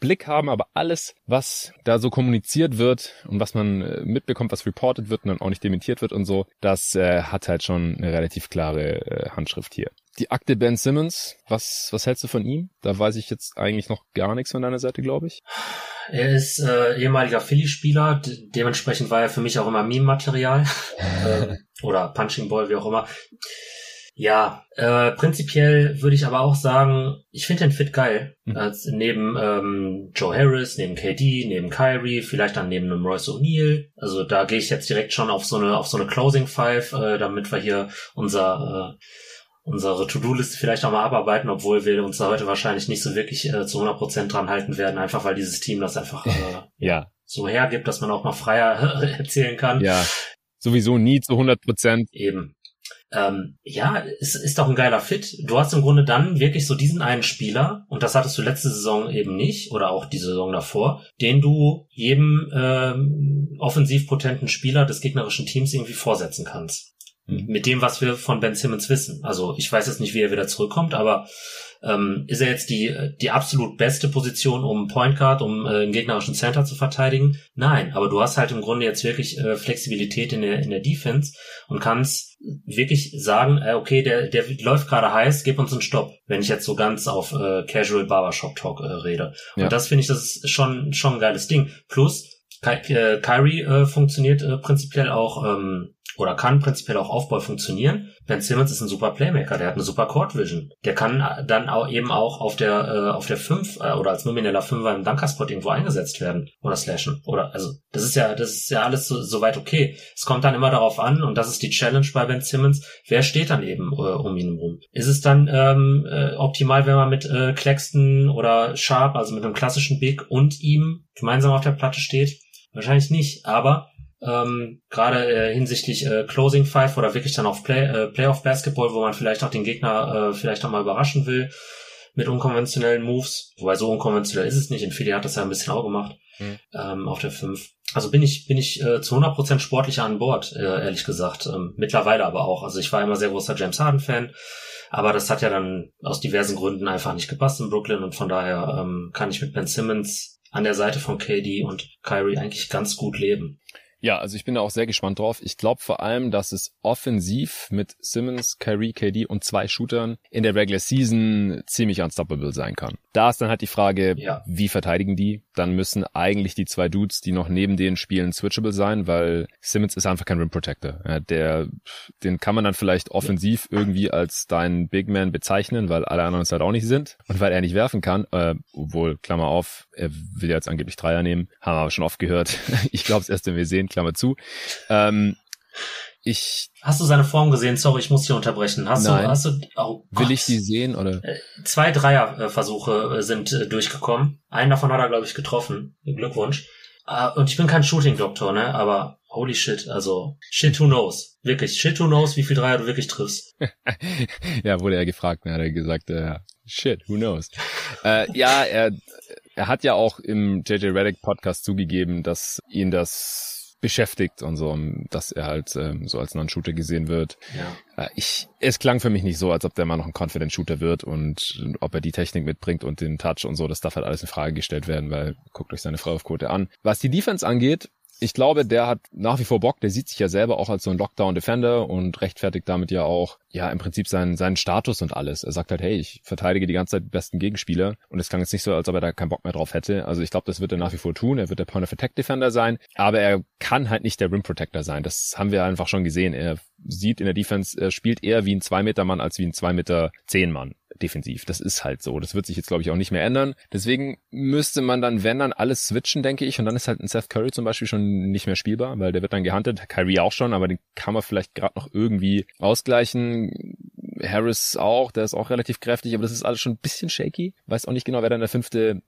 Einblick haben, aber alles, was da so kommuniziert wird und was man äh, mitbekommt, was reported wird und dann auch nicht dementiert wird und so, das äh, hat halt schon eine relativ klare äh, Handschrift hier. Die Akte Ben Simmons, was, was hältst du von ihm? Da weiß ich jetzt eigentlich noch gar nichts von deiner Seite, glaube ich. Er ist äh, ehemaliger Philly-Spieler, de dementsprechend war er für mich auch immer Meme-Material. äh, oder Punching Ball, wie auch immer. Ja, äh, prinzipiell würde ich aber auch sagen, ich finde den Fit geil. Mhm. Als neben ähm, Joe Harris, neben KD, neben Kyrie, vielleicht dann neben einem Royce O'Neal. Also da gehe ich jetzt direkt schon auf so eine auf so eine Closing Five, äh, damit wir hier unser äh, unsere To-Do-Liste vielleicht auch mal abarbeiten, obwohl wir uns da heute wahrscheinlich nicht so wirklich äh, zu 100 Prozent dran halten werden, einfach weil dieses Team das einfach äh, ja. so hergibt, dass man auch mal freier erzählen kann. Ja, sowieso nie zu 100%. Prozent. Eben. Ähm, ja, es ist doch ein geiler Fit. Du hast im Grunde dann wirklich so diesen einen Spieler, und das hattest du letzte Saison eben nicht, oder auch die Saison davor, den du jedem ähm, offensiv potenten Spieler des gegnerischen Teams irgendwie vorsetzen kannst. Mhm. mit dem, was wir von Ben Simmons wissen. Also ich weiß jetzt nicht, wie er wieder zurückkommt, aber ähm, ist er jetzt die, die absolut beste Position, um Point Guard, um äh, einen gegnerischen Center zu verteidigen? Nein, aber du hast halt im Grunde jetzt wirklich äh, Flexibilität in der, in der Defense und kannst wirklich sagen, äh, okay, der, der läuft gerade heiß, gib uns einen Stopp, wenn ich jetzt so ganz auf äh, Casual Barbershop Talk äh, rede. Ja. Und das finde ich, das ist schon, schon ein geiles Ding. Plus, Ky äh, Kyrie äh, funktioniert äh, prinzipiell auch ähm, oder kann prinzipiell auch Aufbau funktionieren. Ben Simmons ist ein super Playmaker, der hat eine super Court Vision. Der kann dann auch eben auch auf der äh, auf der 5 äh, oder als nomineller 5er im Dunkerspot irgendwo eingesetzt werden oder slashen oder also das ist ja das ist ja alles so, soweit okay. Es kommt dann immer darauf an und das ist die Challenge bei Ben Simmons, wer steht dann eben äh, um ihn rum. Ist es dann ähm, äh, optimal, wenn man mit äh, Claxton oder Sharp, also mit einem klassischen Big und ihm gemeinsam auf der Platte steht? Wahrscheinlich nicht, aber ähm, gerade äh, hinsichtlich äh, Closing Five oder wirklich dann auf Play, äh, Playoff Basketball, wo man vielleicht auch den Gegner äh, vielleicht auch mal überraschen will mit unkonventionellen Moves. Wobei so unkonventionell ist es nicht. In Philly hat das ja ein bisschen auch gemacht mhm. ähm, auf der 5. Also bin ich bin ich äh, zu 100% sportlich an Bord, äh, ehrlich gesagt. Ähm, mittlerweile aber auch. Also ich war immer sehr großer James Harden Fan. Aber das hat ja dann aus diversen Gründen einfach nicht gepasst in Brooklyn und von daher ähm, kann ich mit Ben Simmons an der Seite von KD und Kyrie eigentlich ganz gut leben. Ja, also ich bin da auch sehr gespannt drauf. Ich glaube vor allem, dass es offensiv mit Simmons, Kyrie, KD und zwei Shootern in der Regular Season ziemlich unstoppable sein kann. Da ist dann halt die Frage, ja. wie verteidigen die? Dann müssen eigentlich die zwei Dudes, die noch neben denen spielen, switchable sein, weil Simmons ist einfach kein Rim Protector. Ja, der, den kann man dann vielleicht offensiv ja. irgendwie als deinen Big Man bezeichnen, weil alle anderen es halt auch nicht sind und weil er nicht werfen kann, äh, obwohl, Klammer auf, er will ja jetzt angeblich Dreier nehmen, haben wir aber schon oft gehört. ich glaube es erst, wenn wir sehen, Klammer zu. Ähm, ich. Hast du seine Form gesehen? Sorry, ich muss hier unterbrechen. Hast nein. du, hast du, oh Will ich die sehen, oder? Äh, zwei Dreierversuche äh, sind äh, durchgekommen. Einen davon hat er, glaube ich, getroffen. Glückwunsch. Und ich bin kein Shooting-Doktor, ne, aber holy shit, also, shit who knows. Wirklich, shit who knows, wie viel Dreier du wirklich triffst. ja, wurde er gefragt, ne, hat er gesagt, äh, shit, who knows. äh, ja, er, er hat ja auch im JJ Reddick Podcast zugegeben, dass ihn das beschäftigt und so, dass er halt ähm, so als Non-Shooter gesehen wird. Ja. Äh, ich, es klang für mich nicht so, als ob der mal noch ein Confident Shooter wird und ob er die Technik mitbringt und den Touch und so, das darf halt alles in Frage gestellt werden, weil guckt euch seine Freiwurfquote an. Was die Defense angeht, ich glaube, der hat nach wie vor Bock, der sieht sich ja selber auch als so ein Lockdown-Defender und rechtfertigt damit ja auch, ja, im Prinzip seinen, seinen Status und alles. Er sagt halt, hey, ich verteidige die ganze Zeit die besten Gegenspieler und es klang jetzt nicht so, als ob er da keinen Bock mehr drauf hätte. Also ich glaube, das wird er nach wie vor tun. Er wird der Point-of-Attack-Defender sein, aber er kann halt nicht der Rim-Protector sein. Das haben wir einfach schon gesehen. Er sieht in der Defense, er spielt eher wie ein 2-Meter-Mann als wie ein 2-Meter-10-Mann defensiv. Das ist halt so. Das wird sich jetzt, glaube ich, auch nicht mehr ändern. Deswegen müsste man dann, wenn dann alles switchen, denke ich. Und dann ist halt ein Seth Curry zum Beispiel schon nicht mehr spielbar, weil der wird dann gehuntet. Kyrie auch schon, aber den kann man vielleicht gerade noch irgendwie ausgleichen. Harris auch, der ist auch relativ kräftig, aber das ist alles schon ein bisschen shaky. Weiß auch nicht genau, wer dann der fünfte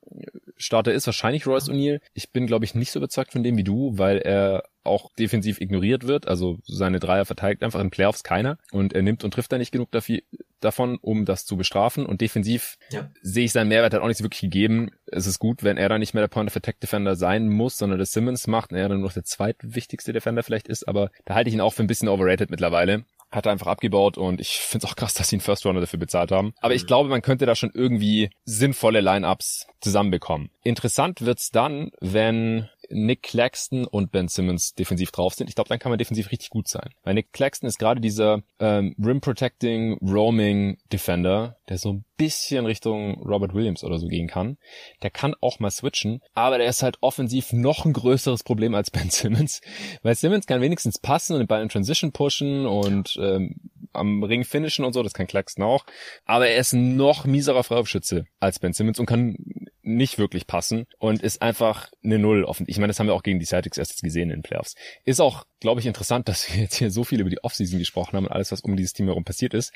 Starter ist. Wahrscheinlich Royce O'Neill. Ich bin, glaube ich, nicht so überzeugt von dem wie du, weil er auch defensiv ignoriert wird. Also seine Dreier verteidigt einfach in Playoffs keiner und er nimmt und trifft da nicht genug dafür, davon, um das zu bestrafen. Und defensiv ja. sehe ich seinen Mehrwert halt auch nicht so wirklich gegeben. Es ist gut, wenn er dann nicht mehr der Point of Attack Defender sein muss, sondern das Simmons macht und er dann noch der zweitwichtigste Defender vielleicht ist. Aber da halte ich ihn auch für ein bisschen overrated mittlerweile hat er einfach abgebaut und ich finde es auch krass, dass sie einen First Runner dafür bezahlt haben. Aber ich mhm. glaube, man könnte da schon irgendwie sinnvolle Lineups zusammenbekommen. Interessant wird's dann, wenn Nick Claxton und Ben Simmons defensiv drauf sind. Ich glaube, dann kann man defensiv richtig gut sein. Weil Nick Claxton ist gerade dieser ähm, Rim Protecting Roaming Defender, der so ein bisschen Richtung Robert Williams oder so gehen kann. Der kann auch mal switchen, aber der ist halt offensiv noch ein größeres Problem als Ben Simmons, weil Simmons kann wenigstens passen und den Ball in Transition pushen und ähm, am Ring finishen und so, das kann Claxton auch, aber er ist noch mieserer Freiwurfschütze als Ben Simmons und kann nicht wirklich passen und ist einfach eine Null offen. Meine, das haben wir auch gegen die Celtics erst gesehen in den Playoffs. Ist auch, glaube ich, interessant, dass wir jetzt hier so viel über die Offseason gesprochen haben und alles, was um dieses Team herum passiert ist.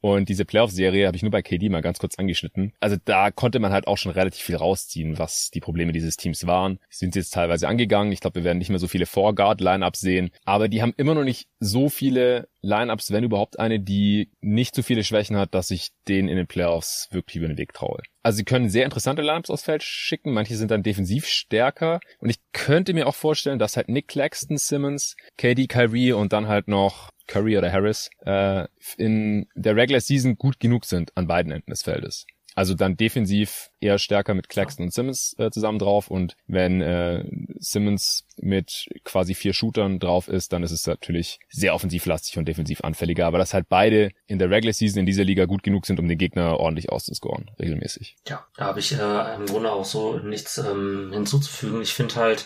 Und diese Playoff-Serie habe ich nur bei KD mal ganz kurz angeschnitten. Also da konnte man halt auch schon relativ viel rausziehen, was die Probleme dieses Teams waren. Sind jetzt teilweise angegangen. Ich glaube, wir werden nicht mehr so viele Four-Guard-Lineups sehen. Aber die haben immer noch nicht so viele Lineups, wenn überhaupt eine, die nicht so viele Schwächen hat, dass ich denen in den Playoffs wirklich über den Weg traue. Also sie können sehr interessante Lineups aufs Feld schicken. Manche sind dann defensiv stärker. Und ich könnte mir auch vorstellen, dass halt Nick Claxton, Simmons, KD, Kyrie und dann halt noch Curry oder Harris äh, in der Regular Season gut genug sind an beiden Enden des Feldes. Also dann defensiv eher stärker mit Claxton und Simmons äh, zusammen drauf und wenn äh, Simmons mit quasi vier Shootern drauf ist, dann ist es natürlich sehr offensivlastig und defensiv anfälliger. Aber dass halt beide in der Regular Season in dieser Liga gut genug sind, um den Gegner ordentlich auszuscoren, regelmäßig. Ja, da habe ich äh, im Grunde auch so nichts ähm, hinzuzufügen. Ich finde halt,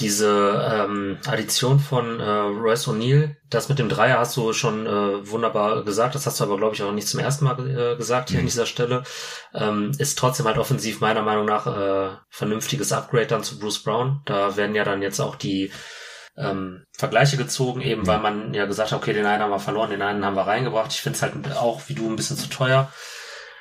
diese ähm, Addition von äh, Royce O'Neill, das mit dem Dreier hast du schon äh, wunderbar gesagt, das hast du aber, glaube ich, auch nicht zum ersten Mal äh, gesagt hier mhm. an dieser Stelle, ähm, ist trotzdem halt offensiv meiner Meinung nach äh, vernünftiges Upgrade dann zu Bruce Brown. Da werden ja dann jetzt auch die ähm, Vergleiche gezogen, eben mhm. weil man ja gesagt hat, okay, den einen haben wir verloren, den einen haben wir reingebracht. Ich finde es halt auch wie du ein bisschen zu teuer.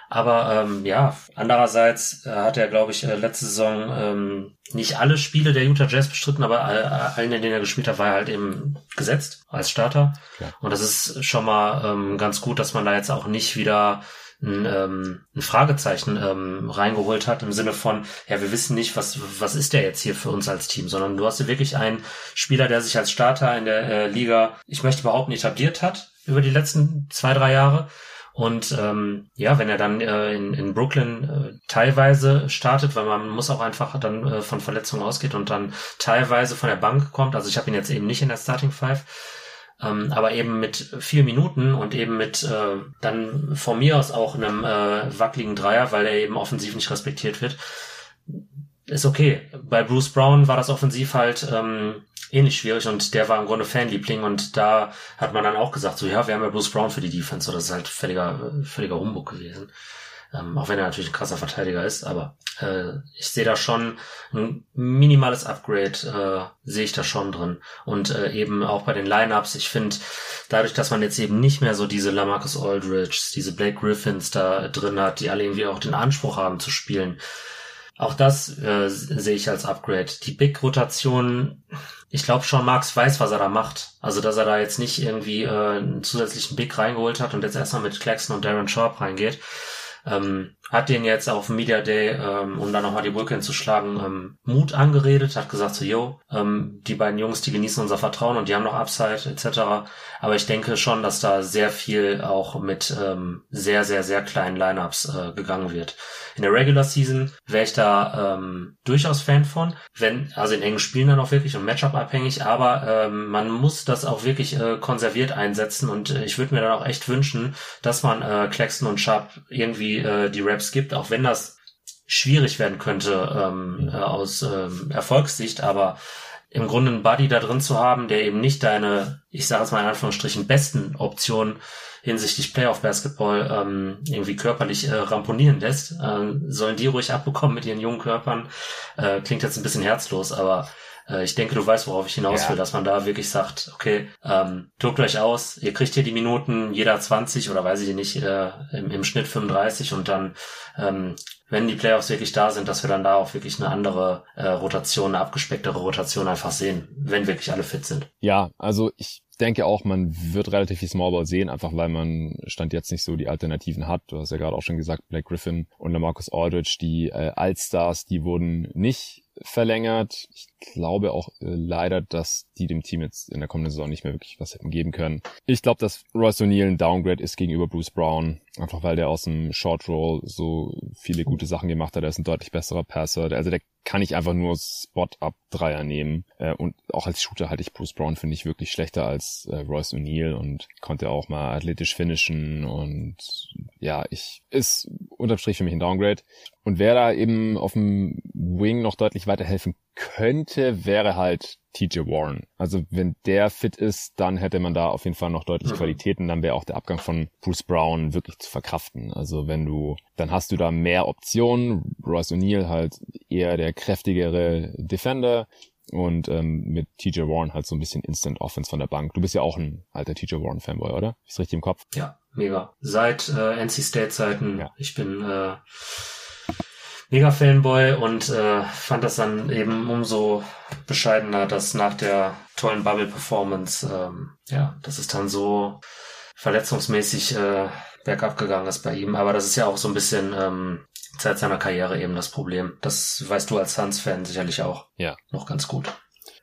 Aber ähm, ja, andererseits äh, hat er, glaube ich, äh, letzte Saison ähm, nicht alle Spiele der Utah Jazz bestritten, aber allen, in denen er gespielt hat, war er halt eben gesetzt als Starter. Ja. Und das ist schon mal ähm, ganz gut, dass man da jetzt auch nicht wieder ein, ähm, ein Fragezeichen ähm, reingeholt hat im Sinne von, ja, wir wissen nicht, was, was ist der jetzt hier für uns als Team, sondern du hast ja wirklich einen Spieler, der sich als Starter in der äh, Liga, ich möchte behaupten, etabliert hat über die letzten zwei, drei Jahre. Und ähm, ja, wenn er dann äh, in, in Brooklyn äh, teilweise startet, weil man muss auch einfach dann äh, von Verletzungen ausgeht und dann teilweise von der Bank kommt, also ich habe ihn jetzt eben nicht in der Starting Five, ähm, aber eben mit vier Minuten und eben mit äh, dann von mir aus auch einem äh, wackeligen Dreier, weil er eben offensiv nicht respektiert wird, ist okay. Bei Bruce Brown war das offensiv halt ähm, ähnlich schwierig und der war im Grunde Fanliebling und da hat man dann auch gesagt, so ja, wir haben ja Bruce Brown für die Defense, so das ist halt völliger, völliger Humbug gewesen. Ähm, auch wenn er natürlich ein krasser Verteidiger ist, aber äh, ich sehe da schon ein minimales Upgrade, äh, sehe ich da schon drin. Und äh, eben auch bei den Lineups, ich finde, dadurch, dass man jetzt eben nicht mehr so diese Lamarcus Aldridge, diese Blake Griffins da drin hat, die alle irgendwie auch den Anspruch haben zu spielen, auch das äh, sehe ich als Upgrade. Die Big-Rotation, ich glaube schon, Marx weiß, was er da macht. Also, dass er da jetzt nicht irgendwie äh, einen zusätzlichen Big reingeholt hat und jetzt erstmal mit Claxton und Darren Sharp reingeht. Ähm, hat den jetzt auf Media Day, ähm, um da nochmal die Brücke hinzuschlagen, ähm, Mut angeredet, hat gesagt so, yo, ähm, die beiden Jungs, die genießen unser Vertrauen und die haben noch Upside etc. Aber ich denke schon, dass da sehr viel auch mit ähm, sehr, sehr, sehr kleinen Lineups äh, gegangen wird. In der Regular Season wäre ich da ähm, durchaus Fan von, wenn, also in engen Spielen dann auch wirklich und Matchup abhängig, aber ähm, man muss das auch wirklich äh, konserviert einsetzen und äh, ich würde mir dann auch echt wünschen, dass man äh, Claxton und Sharp irgendwie äh, die Raps gibt, auch wenn das schwierig werden könnte ähm, äh, aus ähm, Erfolgssicht, aber im Grunde einen Buddy da drin zu haben, der eben nicht deine, ich sage es mal in Anführungsstrichen, besten Optionen hinsichtlich Playoff Basketball ähm, irgendwie körperlich äh, ramponieren lässt, äh, sollen die ruhig abbekommen mit ihren jungen Körpern. Äh, klingt jetzt ein bisschen herzlos, aber äh, ich denke, du weißt, worauf ich hinaus will, ja. dass man da wirklich sagt, okay, ähm, tobt euch aus, ihr kriegt hier die Minuten, jeder 20 oder weiß ich nicht, äh, im, im Schnitt 35 und dann ähm, wenn die Playoffs wirklich da sind, dass wir dann da auch wirklich eine andere äh, Rotation, eine abgespecktere Rotation einfach sehen, wenn wirklich alle fit sind. Ja, also ich denke auch, man wird relativ viel Smallball sehen, einfach weil man Stand jetzt nicht so die Alternativen hat. Du hast ja gerade auch schon gesagt, Blake Griffin und Marcus Aldridge, die äh, Allstars, die wurden nicht verlängert. Ich glaube auch äh, leider, dass die dem Team jetzt in der kommenden Saison nicht mehr wirklich was hätten geben können. Ich glaube, dass Royce O'Neill ein Downgrade ist gegenüber Bruce Brown, einfach weil der aus dem Short Roll so viele gute Sachen gemacht hat. Er ist ein deutlich besserer Passer. Also der kann ich einfach nur Spot-Up-Dreier nehmen. Äh, und auch als Shooter halte ich Bruce Brown, finde ich, wirklich schlechter als äh, Royce O'Neill und konnte auch mal athletisch finishen. Und ja, ich ist unterm Strich für mich ein Downgrade. Und wer da eben auf dem Wing noch deutlich weiterhelfen könnte, wäre halt TJ Warren. Also wenn der fit ist, dann hätte man da auf jeden Fall noch deutlich mhm. Qualitäten. Dann wäre auch der Abgang von Bruce Brown wirklich zu verkraften. Also wenn du, dann hast du da mehr Optionen. Royce O'Neill halt eher der kräftigere Defender und ähm, mit TJ Warren halt so ein bisschen Instant Offense von der Bank. Du bist ja auch ein alter TJ Warren Fanboy, oder? Ist richtig im Kopf? Ja, mega. Seit äh, NC State Zeiten. Ja. Ich bin äh, mega Fanboy und äh, fand das dann eben umso bescheidener, dass nach der tollen Bubble Performance, ähm, ja, dass es dann so verletzungsmäßig äh, bergab gegangen ist bei ihm. Aber das ist ja auch so ein bisschen ähm, Zeit seiner Karriere eben das Problem. Das weißt du als Suns-Fan sicherlich auch. Ja. Noch ganz gut.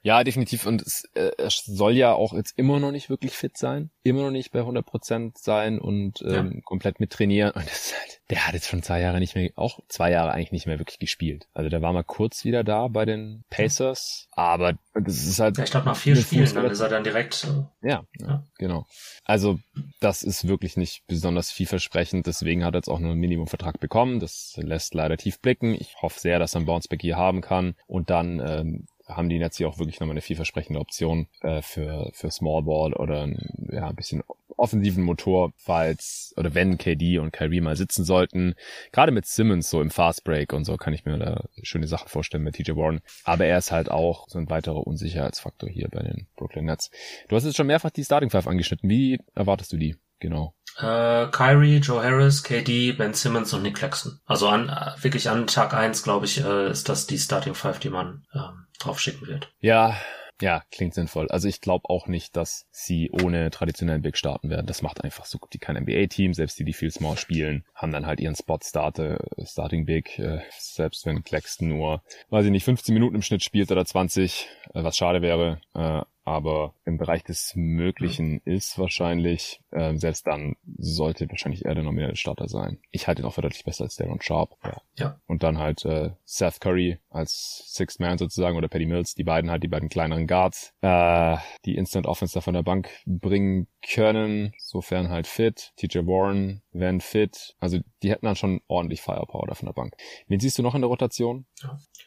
Ja, definitiv. Und es, äh, es soll ja auch jetzt immer noch nicht wirklich fit sein. Immer noch nicht bei 100 Prozent sein und ähm, ja. komplett mit trainieren. Und das ist halt, der hat jetzt schon zwei Jahre nicht mehr, auch zwei Jahre eigentlich nicht mehr wirklich gespielt. Also der war mal kurz wieder da bei den Pacers, aber das ist halt. Ja, ich glaube nach vier Spielen, dann ist er dann direkt. Äh, ja, ja, genau. Also das ist wirklich nicht besonders vielversprechend. Deswegen hat er jetzt auch nur einen Minimumvertrag bekommen. Das lässt leider tief blicken. Ich hoffe sehr, dass er einen Bounceback hier haben kann und dann ähm, haben die Nets hier auch wirklich nochmal eine vielversprechende Option äh, für, für Small Ball oder ja, ein bisschen offensiven Motor, falls oder wenn KD und Kyrie mal sitzen sollten. Gerade mit Simmons so im Fast Break und so kann ich mir da schöne Sachen vorstellen mit TJ Warren. Aber er ist halt auch so ein weiterer Unsicherheitsfaktor hier bei den Brooklyn Nets. Du hast jetzt schon mehrfach die Starting Five angeschnitten. Wie erwartest du die? Genau. Äh, Kyrie, Joe Harris, KD, Ben Simmons und Nick Claxton. Also an äh, wirklich an Tag eins, glaube ich, äh, ist das die Starting Five, die man ähm, drauf schicken wird. Ja, ja, klingt sinnvoll. Also ich glaube auch nicht, dass sie ohne traditionellen Big starten werden. Das macht einfach so gut wie kein NBA-Team. Selbst die, die viel Small spielen, haben dann halt ihren Spot-Starter, Starting Big. Äh, selbst wenn Claxton nur, weiß ich nicht, 15 Minuten im Schnitt spielt oder 20, äh, was schade wäre. Äh, aber im Bereich des Möglichen ist wahrscheinlich, äh, selbst dann sollte wahrscheinlich er der nominelle Starter sein. Ich halte ihn auch für deutlich besser als Darren Sharp. Ja. ja. Und dann halt äh, Seth Curry als Sixth Man sozusagen oder Paddy Mills, die beiden halt, die beiden kleineren Guards, äh, die Instant Offense da von der Bank bringen können, sofern halt fit. TJ Warren, wenn fit. Also die hätten dann schon ordentlich Firepower da von der Bank. Wen siehst du noch in der Rotation?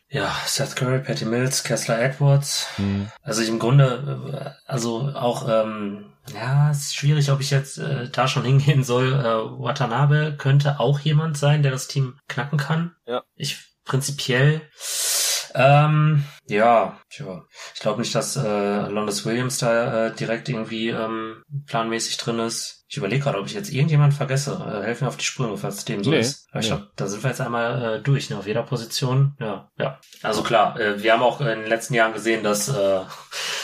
Ja. Seth Curry, Patty Mills, Kessler Edwards. Hm. Also im Grunde, äh, also auch, ähm, ja, es ist schwierig, ob ich jetzt äh, da schon hingehen soll. Äh, Watanabe könnte auch jemand sein, der das Team knacken kann. Ja. Ich prinzipiell ähm, ja, tja. Ich glaube nicht, dass äh, Londis Williams da äh, direkt irgendwie ähm, planmäßig drin ist. Ich überlege gerade, ob ich jetzt irgendjemand vergesse. Äh, helf mir auf die Sprünge, falls dem so nee, ist. Aber ich nee. glaube, da sind wir jetzt einmal äh, durch, ne? Auf jeder Position. Ja, ja. Also klar, äh, wir haben auch in den letzten Jahren gesehen, dass, äh,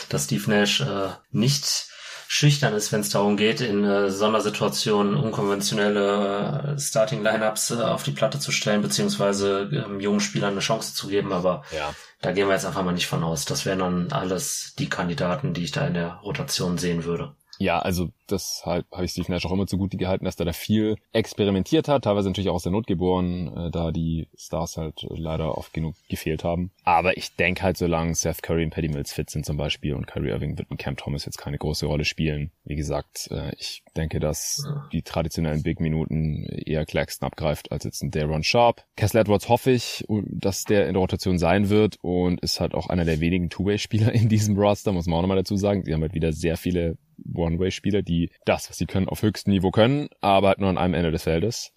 dass Steve Nash äh, nicht schüchtern ist, wenn es darum geht, in äh, Sondersituationen unkonventionelle äh, Starting-Lineups äh, auf die Platte zu stellen, beziehungsweise ähm, jungen Spielern eine Chance zu geben. Aber ja. da gehen wir jetzt einfach mal nicht von aus. Das wären dann alles die Kandidaten, die ich da in der Rotation sehen würde. Ja, also deshalb habe ich Steve Nash auch immer zugute gehalten, dass er da viel experimentiert hat, teilweise natürlich auch aus der Not geboren, äh, da die Stars halt leider oft genug gefehlt haben. Aber ich denke halt, solange Seth Curry und Paddy Mills fit sind zum Beispiel und Kyrie Irving wird mit Cam Thomas jetzt keine große Rolle spielen. Wie gesagt, äh, ich denke, dass die traditionellen Big-Minuten eher Claxton abgreift als jetzt ein Daron Sharp. Kessler Edwards hoffe ich, dass der in der Rotation sein wird und ist halt auch einer der wenigen Two-Way-Spieler in diesem Roster, muss man auch nochmal dazu sagen. Sie haben halt wieder sehr viele One-Way-Spieler, die das, was sie können, auf höchstem Niveau können, aber halt nur an einem Ende des Feldes.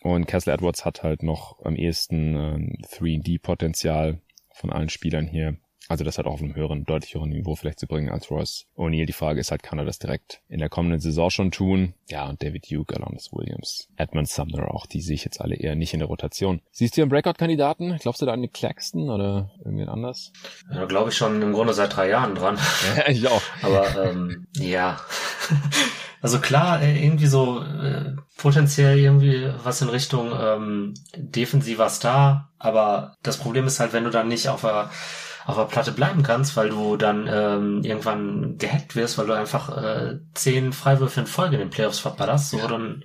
Und Kessler Edwards hat halt noch am ehesten äh, 3D-Potenzial von allen Spielern hier. Also das halt auch auf einem höheren, deutlich höheren Niveau vielleicht zu bringen als Royce O'Neill. Die Frage ist halt, kann er das direkt in der kommenden Saison schon tun? Ja, und David Duke, Alonso Williams, Edmund Sumner auch, die sehe ich jetzt alle eher nicht in der Rotation. Siehst du einen Breakout-Kandidaten? Glaubst du da an die Claxton oder irgendwen anders? Ja, glaube ich schon im Grunde seit drei Jahren dran. Ja, ich auch. Aber ähm, ja. Also klar, äh, irgendwie so äh, potenziell irgendwie was in Richtung ähm, defensiver Star, aber das Problem ist halt, wenn du dann nicht auf der auf der Platte bleiben kannst, weil du dann ähm, irgendwann gehackt wirst, weil du einfach äh, zehn Freiwürfe in Folge in den Playoffs verpasst, so ja. dann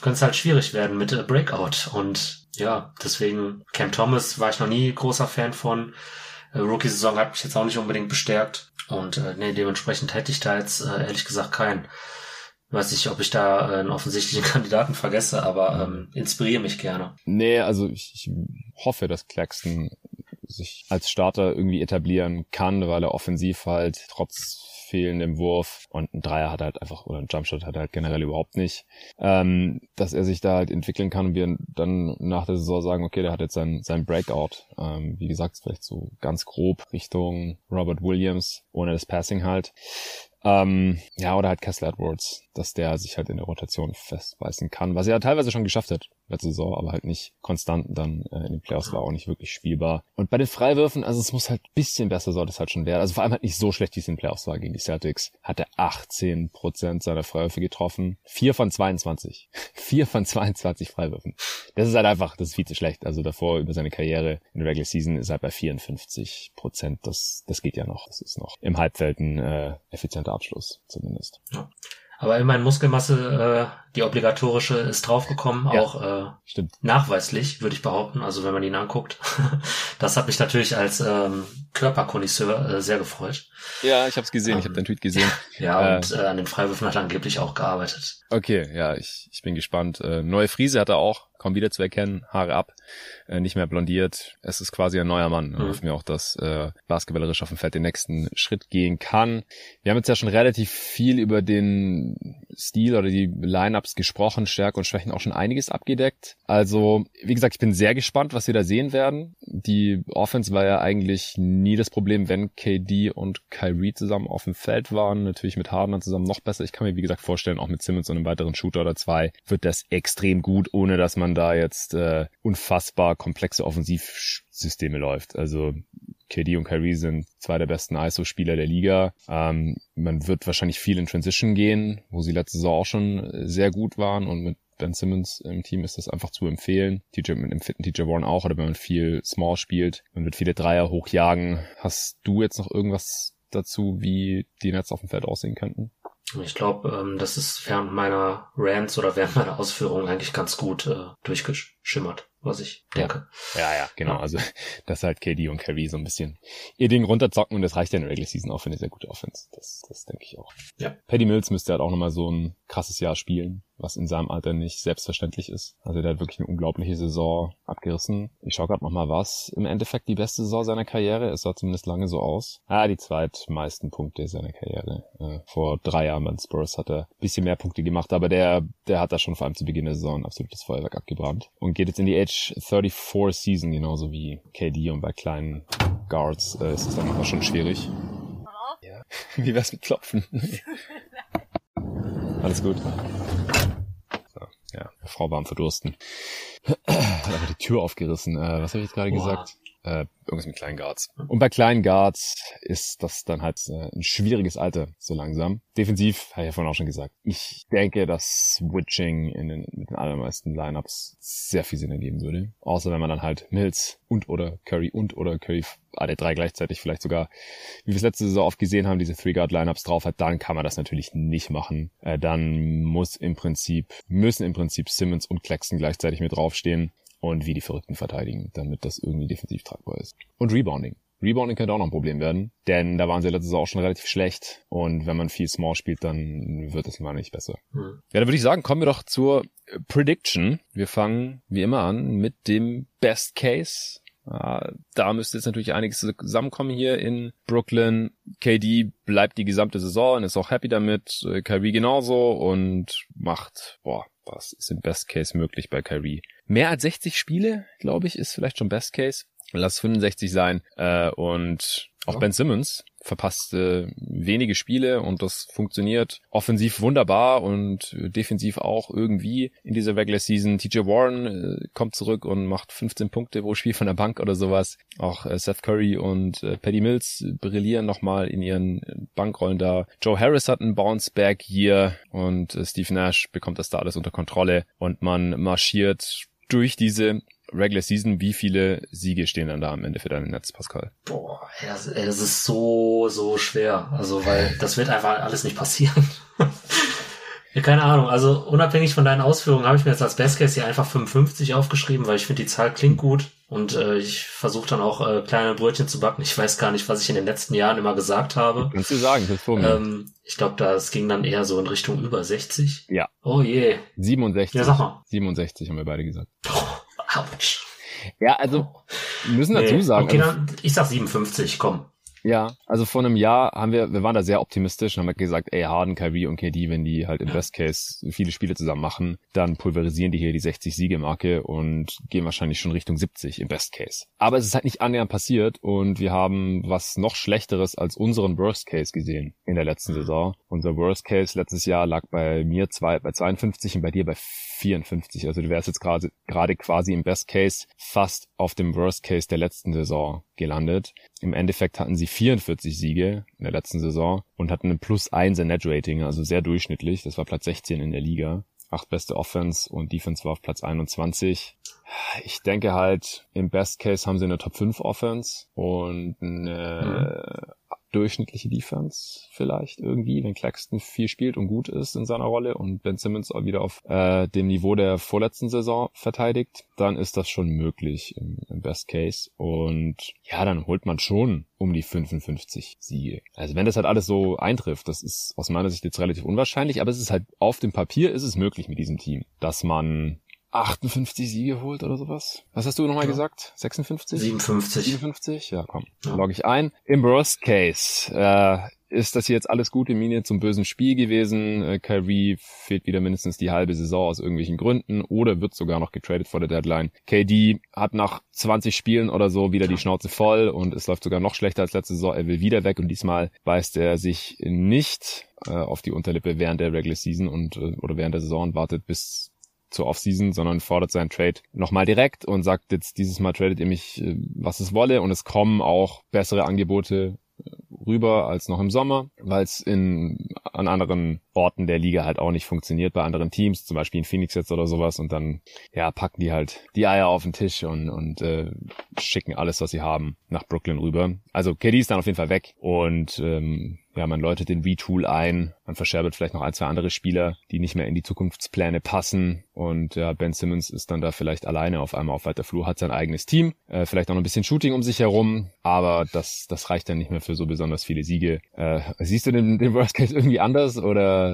könnte es halt schwierig werden mit äh, Breakout. Und ja, deswegen Cam Thomas war ich noch nie großer Fan von. Äh, Rookie-Saison hat mich jetzt auch nicht unbedingt bestärkt. Und äh, nee, dementsprechend hätte ich da jetzt äh, ehrlich gesagt keinen. Weiß nicht, ob ich da äh, einen offensichtlichen Kandidaten vergesse, aber ähm, inspiriere mich gerne. Nee, also ich, ich hoffe, dass Claxton sich als Starter irgendwie etablieren kann, weil er offensiv halt trotz fehlendem Wurf und ein Dreier hat halt einfach, oder ein Jumpshot hat er halt generell überhaupt nicht, ähm, dass er sich da halt entwickeln kann und wir dann nach der Saison sagen, okay, der hat jetzt sein, sein Breakout. Ähm, wie gesagt, vielleicht so ganz grob Richtung Robert Williams, ohne das Passing halt. Ähm, ja, oder halt Kessler Edwards, dass der sich halt in der Rotation festbeißen kann, was er ja teilweise schon geschafft hat letzte Saison, aber halt nicht konstant dann äh, in den Playoffs war auch nicht wirklich spielbar. Und bei den Freiwürfen, also es muss halt bisschen besser sollte es halt schon werden. Also vor allem halt nicht so schlecht, wie es in den Playoffs war gegen die Celtics. Hat er 18 Prozent seiner Freiwürfe getroffen. Vier von 22. Vier von 22 Freiwürfen. Das ist halt einfach, das ist viel zu schlecht. Also davor über seine Karriere in der Regular Season ist er bei 54 Prozent. Das, das geht ja noch. Das ist noch im Halbfeld ein äh, effizienter Abschluss zumindest. Ja. Aber immerhin Muskelmasse, äh, die obligatorische, ist draufgekommen, ja, auch äh, stimmt. nachweislich, würde ich behaupten, also wenn man ihn anguckt. das hat mich natürlich als ähm, Körperkonisseur äh, sehr gefreut. Ja, ich habe es gesehen, ähm, ich habe deinen Tweet gesehen. Ja, äh, und äh, an den Freiwürfen hat er angeblich auch gearbeitet. Okay, ja, ich, ich bin gespannt. Äh, neue Friese hat er auch, kaum wieder zu erkennen, Haare ab, äh, nicht mehr blondiert. Es ist quasi ein neuer Mann. Mhm. Hoffen wir auch, dass äh, basketballerisch auf dem Feld den nächsten Schritt gehen kann. Wir haben jetzt ja schon relativ viel über den Stil oder die Lineups gesprochen, Stärke und Schwächen auch schon einiges abgedeckt. Also, wie gesagt, ich bin sehr gespannt, was wir da sehen werden. Die Offense war ja eigentlich nie nie das Problem, wenn KD und Kyrie zusammen auf dem Feld waren. Natürlich mit Harden zusammen noch besser. Ich kann mir, wie gesagt, vorstellen, auch mit Simmons und einem weiteren Shooter oder zwei wird das extrem gut, ohne dass man da jetzt äh, unfassbar komplexe Offensivsysteme läuft. Also KD und Kyrie sind zwei der besten ISO-Spieler der Liga. Ähm, man wird wahrscheinlich viel in Transition gehen, wo sie letzte Saison auch schon sehr gut waren und mit Ben Simmons im Team ist das einfach zu empfehlen. TJ mit einem fitten TJ Warren auch, oder wenn man viel Small spielt, man wird viele Dreier hochjagen. Hast du jetzt noch irgendwas dazu, wie die Nets auf dem Feld aussehen könnten? Ich glaube, ähm, das ist während meiner Rants oder während meiner Ausführungen eigentlich ganz gut äh, durchgeschimmert was ich denke. Ja, ja, genau. Ja. Also, dass halt KD und Kyrie so ein bisschen ihr Ding runterzocken und das reicht ja in der Regular Season auch für eine sehr gute Offense. Das, das denke ich auch. Ja. Paddy Mills müsste halt auch nochmal so ein krasses Jahr spielen, was in seinem Alter nicht selbstverständlich ist. Also der hat wirklich eine unglaubliche Saison abgerissen. Ich schaue gerade nochmal was. Im Endeffekt die beste Saison seiner Karriere. Es sah zumindest lange so aus. Ah, die zweitmeisten Punkte seiner Karriere. Äh, vor drei Jahren bei Spurs hat er ein bisschen mehr Punkte gemacht, aber der, der hat da schon vor allem zu Beginn der Saison ein absolutes Feuerwerk abgebrannt und geht jetzt in die Age Age 34 Season, genauso wie KD und bei kleinen Guards äh, ist es dann manchmal schon schwierig. Ja. Wie wär's mit Klopfen? Alles gut. So, ja, Frau war am Verdursten. Hat aber die Tür aufgerissen. Äh, was habe ich jetzt gerade gesagt? Äh, irgendwas mit kleinen Guards. Und bei kleinen Guards ist das dann halt äh, ein schwieriges Alter, so langsam. Defensiv, habe ich ja vorhin auch schon gesagt. Ich denke, dass Switching in den, mit den allermeisten Lineups sehr viel Sinn ergeben würde. Außer wenn man dann halt Mills und oder Curry und oder Curry alle drei gleichzeitig vielleicht sogar, wie wir es letzte Saison oft gesehen haben, diese Three-Guard-Lineups drauf hat, dann kann man das natürlich nicht machen. Äh, dann muss im Prinzip, müssen im Prinzip Simmons und Claxton gleichzeitig mit draufstehen und wie die Verrückten verteidigen, damit das irgendwie defensiv tragbar ist. Und Rebounding. Rebounding könnte auch noch ein Problem werden, denn da waren sie letztes Jahr auch schon relativ schlecht und wenn man viel Small spielt, dann wird es mal nicht besser. Hm. Ja, dann würde ich sagen, kommen wir doch zur Prediction. Wir fangen wie immer an mit dem Best Case. Da müsste jetzt natürlich einiges zusammenkommen hier in Brooklyn. KD bleibt die gesamte Saison und ist auch happy damit. Kyrie genauso und macht, boah, was ist im Best Case möglich bei Kyrie? Mehr als 60 Spiele, glaube ich, ist vielleicht schon Best Case. Lass 65 sein. Äh, und auch ja. Ben Simmons verpasst äh, wenige Spiele und das funktioniert offensiv wunderbar und defensiv auch irgendwie in dieser Regular Season. TJ Warren äh, kommt zurück und macht 15 Punkte pro Spiel von der Bank oder sowas. Auch äh, Seth Curry und äh, Paddy Mills brillieren nochmal in ihren Bankrollen da. Joe Harris hat einen Bounce Back hier und äh, Steve Nash bekommt das da alles unter Kontrolle und man marschiert durch diese Regular Season, wie viele Siege stehen dann da am Ende für deine Netz, Pascal? Boah, das, das ist so, so schwer. Also, weil das wird einfach alles nicht passieren. ja, keine Ahnung. Also, unabhängig von deinen Ausführungen habe ich mir jetzt als Best Case hier einfach 55 aufgeschrieben, weil ich finde, die Zahl klingt gut. Und äh, ich versuche dann auch äh, kleine Brötchen zu backen. Ich weiß gar nicht, was ich in den letzten Jahren immer gesagt habe. Kannst du sagen, das vor mir. Ähm, ich glaube, das ging dann eher so in Richtung über 60. Ja. Oh je. 67. Ja, sag mal. 67 haben wir beide gesagt. Autsch. Ja, also müssen dazu nee. sagen. Okay, also, dann, ich sag 57, komm. Ja, also vor einem Jahr haben wir, wir waren da sehr optimistisch und haben gesagt, ey, Harden, Kyrie und KD, wenn die halt im Best Case viele Spiele zusammen machen, dann pulverisieren die hier die 60 Siege-Marke und gehen wahrscheinlich schon Richtung 70 im Best Case. Aber es ist halt nicht annähernd passiert und wir haben was noch Schlechteres als unseren Worst Case gesehen in der letzten mhm. Saison. Unser Worst Case letztes Jahr lag bei mir zwei, bei 52 und bei dir bei 54. Also du wärst jetzt gerade gerade quasi im Best Case fast auf dem Worst Case der letzten Saison gelandet. Im Endeffekt hatten sie 44 Siege in der letzten Saison und hatten ein plus 1 Net Rating, also sehr durchschnittlich. Das war Platz 16 in der Liga. Acht beste Offense und Defense war auf Platz 21. Ich denke halt, im Best Case haben sie eine Top 5 Offense und eine mhm durchschnittliche Defense vielleicht irgendwie, wenn Claxton viel spielt und gut ist in seiner Rolle und Ben Simmons auch wieder auf äh, dem Niveau der vorletzten Saison verteidigt, dann ist das schon möglich im, im Best Case. Und ja, dann holt man schon um die 55 Siege. Also wenn das halt alles so eintrifft, das ist aus meiner Sicht jetzt relativ unwahrscheinlich, aber es ist halt auf dem Papier ist es möglich mit diesem Team, dass man 58 Siege holt oder sowas. Was hast du nochmal ja. gesagt? 56? 57. 57? Ja, komm. Ja. Log ich ein. Im Worst Case. Äh, ist das jetzt alles gute Miene zum bösen Spiel gewesen. Äh, Kyrie fehlt wieder mindestens die halbe Saison aus irgendwelchen Gründen oder wird sogar noch getradet vor der Deadline. KD hat nach 20 Spielen oder so wieder die Schnauze voll und es läuft sogar noch schlechter als letzte Saison. Er will wieder weg und diesmal beißt er sich nicht äh, auf die Unterlippe während der Regular Season und äh, oder während der Saison und wartet bis zur Offseason, sondern fordert seinen Trade nochmal direkt und sagt jetzt dieses Mal tradet ihr mich, äh, was es wolle. Und es kommen auch bessere Angebote rüber als noch im Sommer, weil es in an anderen Orten der Liga halt auch nicht funktioniert bei anderen Teams, zum Beispiel in Phoenix jetzt oder sowas und dann ja packen die halt die Eier auf den Tisch und und äh, schicken alles, was sie haben, nach Brooklyn rüber. Also KD ist dann auf jeden Fall weg und ähm, ja, man läutet den Retool ein, man verscherbelt vielleicht noch ein, zwei andere Spieler, die nicht mehr in die Zukunftspläne passen und ja, Ben Simmons ist dann da vielleicht alleine auf einmal auf weiter Flur, hat sein eigenes Team, äh, vielleicht auch noch ein bisschen Shooting um sich herum, aber das, das reicht dann nicht mehr für so besonders viele Siege. Äh, siehst du den, den Worst Case irgendwie anders oder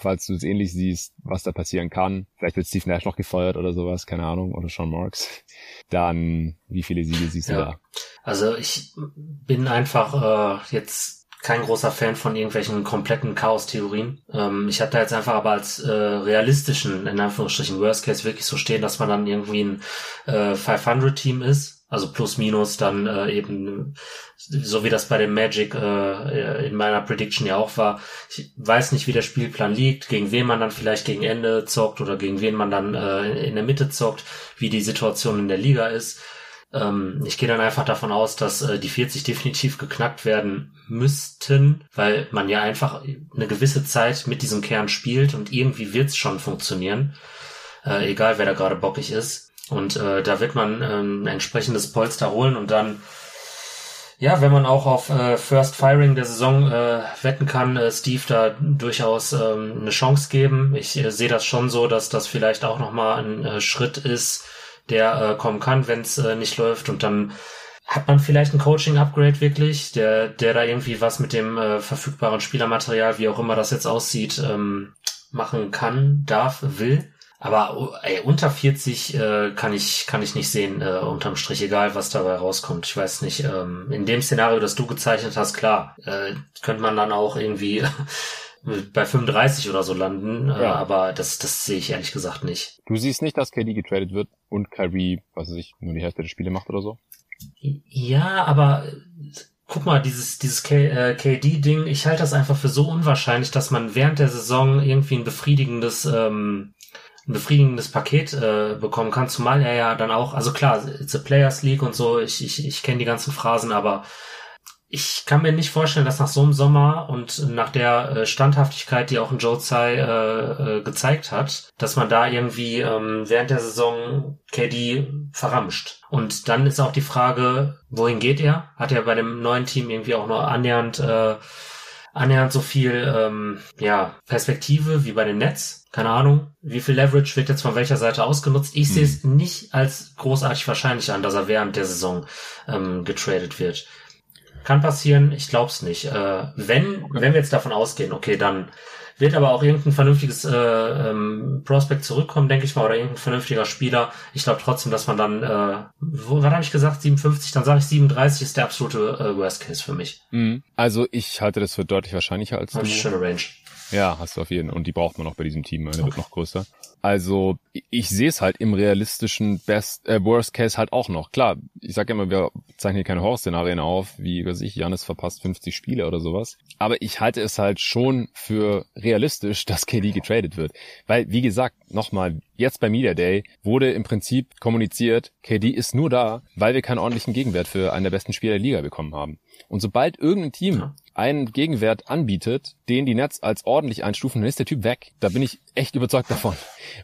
falls du es ähnlich siehst, was da passieren kann. Vielleicht wird Steve Nash noch gefeuert oder sowas, keine Ahnung, oder Sean Marks. Dann, wie viele Siege siehst ja. du da? Also ich bin einfach äh, jetzt kein großer Fan von irgendwelchen kompletten Chaos-Theorien. Ähm, ich habe da jetzt einfach aber als äh, realistischen, in Anführungsstrichen, Worst Case wirklich so stehen, dass man dann irgendwie ein äh, 500-Team ist. Also plus minus dann äh, eben, so wie das bei dem Magic äh, in meiner Prediction ja auch war. Ich weiß nicht, wie der Spielplan liegt, gegen wen man dann vielleicht gegen Ende zockt oder gegen wen man dann äh, in der Mitte zockt, wie die Situation in der Liga ist. Ähm, ich gehe dann einfach davon aus, dass äh, die 40 definitiv geknackt werden müssten, weil man ja einfach eine gewisse Zeit mit diesem Kern spielt und irgendwie wird's schon funktionieren, äh, egal wer da gerade bockig ist. Und äh, da wird man ähm, ein entsprechendes Polster holen und dann ja, wenn man auch auf äh, First Firing der Saison äh, wetten kann, äh, Steve da durchaus ähm, eine Chance geben. Ich äh, sehe das schon so, dass das vielleicht auch nochmal ein äh, Schritt ist, der äh, kommen kann, wenn es äh, nicht läuft. Und dann hat man vielleicht ein Coaching-Upgrade wirklich, der, der da irgendwie was mit dem äh, verfügbaren Spielermaterial, wie auch immer das jetzt aussieht, ähm, machen kann, darf, will. Aber ey, unter 40 äh, kann ich kann ich nicht sehen, äh, unterm Strich, egal was dabei rauskommt. Ich weiß nicht, ähm, in dem Szenario, das du gezeichnet hast, klar, äh, könnte man dann auch irgendwie bei 35 oder so landen, äh, ja. äh, aber das, das sehe ich ehrlich gesagt nicht. Du siehst nicht, dass KD getradet wird und Kyrie, was weiß ich, nur die Hälfte der Spiele macht oder so? Ja, aber guck mal, dieses, dieses äh, KD-Ding, ich halte das einfach für so unwahrscheinlich, dass man während der Saison irgendwie ein befriedigendes, ähm, ein befriedigendes Paket äh, bekommen kann, zumal er ja dann auch, also klar, it's a Players League und so, ich, ich, ich kenne die ganzen Phrasen, aber ich kann mir nicht vorstellen, dass nach so einem Sommer und nach der äh, Standhaftigkeit, die auch ein Joe Tsai äh, äh, gezeigt hat, dass man da irgendwie ähm, während der Saison KD verramscht. Und dann ist auch die Frage, wohin geht er? Hat er bei dem neuen Team irgendwie auch nur annähernd äh, annähernd so viel ähm, ja, Perspektive wie bei den Nets. Keine Ahnung, wie viel Leverage wird jetzt von welcher Seite ausgenutzt. Ich hm. sehe es nicht als großartig wahrscheinlich an, dass er während der Saison ähm, getradet wird. Kann passieren, ich glaube es nicht. Äh, wenn, okay. wenn wir jetzt davon ausgehen, okay, dann wird aber auch irgendein vernünftiges äh, ähm, Prospect zurückkommen, denke ich mal, oder irgendein vernünftiger Spieler. Ich glaube trotzdem, dass man dann, äh, wo, was habe ich gesagt, 57, dann sage ich 37 ist der absolute äh, Worst Case für mich. Mhm. Also ich halte das für deutlich wahrscheinlicher als du. Schöne Range. Ja, hast du auf jeden Fall. Und die braucht man auch bei diesem Team. Der okay. wird noch größer. Also ich sehe es halt im realistischen Best äh, Worst Case halt auch noch. Klar, ich sage immer, wir zeichnen hier keine Horrorszenarien auf, wie weiß ich, Janis verpasst 50 Spiele oder sowas. Aber ich halte es halt schon für realistisch, dass KD getradet wird. Weil, wie gesagt, nochmal, jetzt bei Media Day wurde im Prinzip kommuniziert, KD ist nur da, weil wir keinen ordentlichen Gegenwert für einen der besten Spieler der Liga bekommen haben. Und sobald irgendein Team einen Gegenwert anbietet, den die Netz als ordentlich einstufen, dann ist der Typ weg. Da bin ich echt überzeugt davon.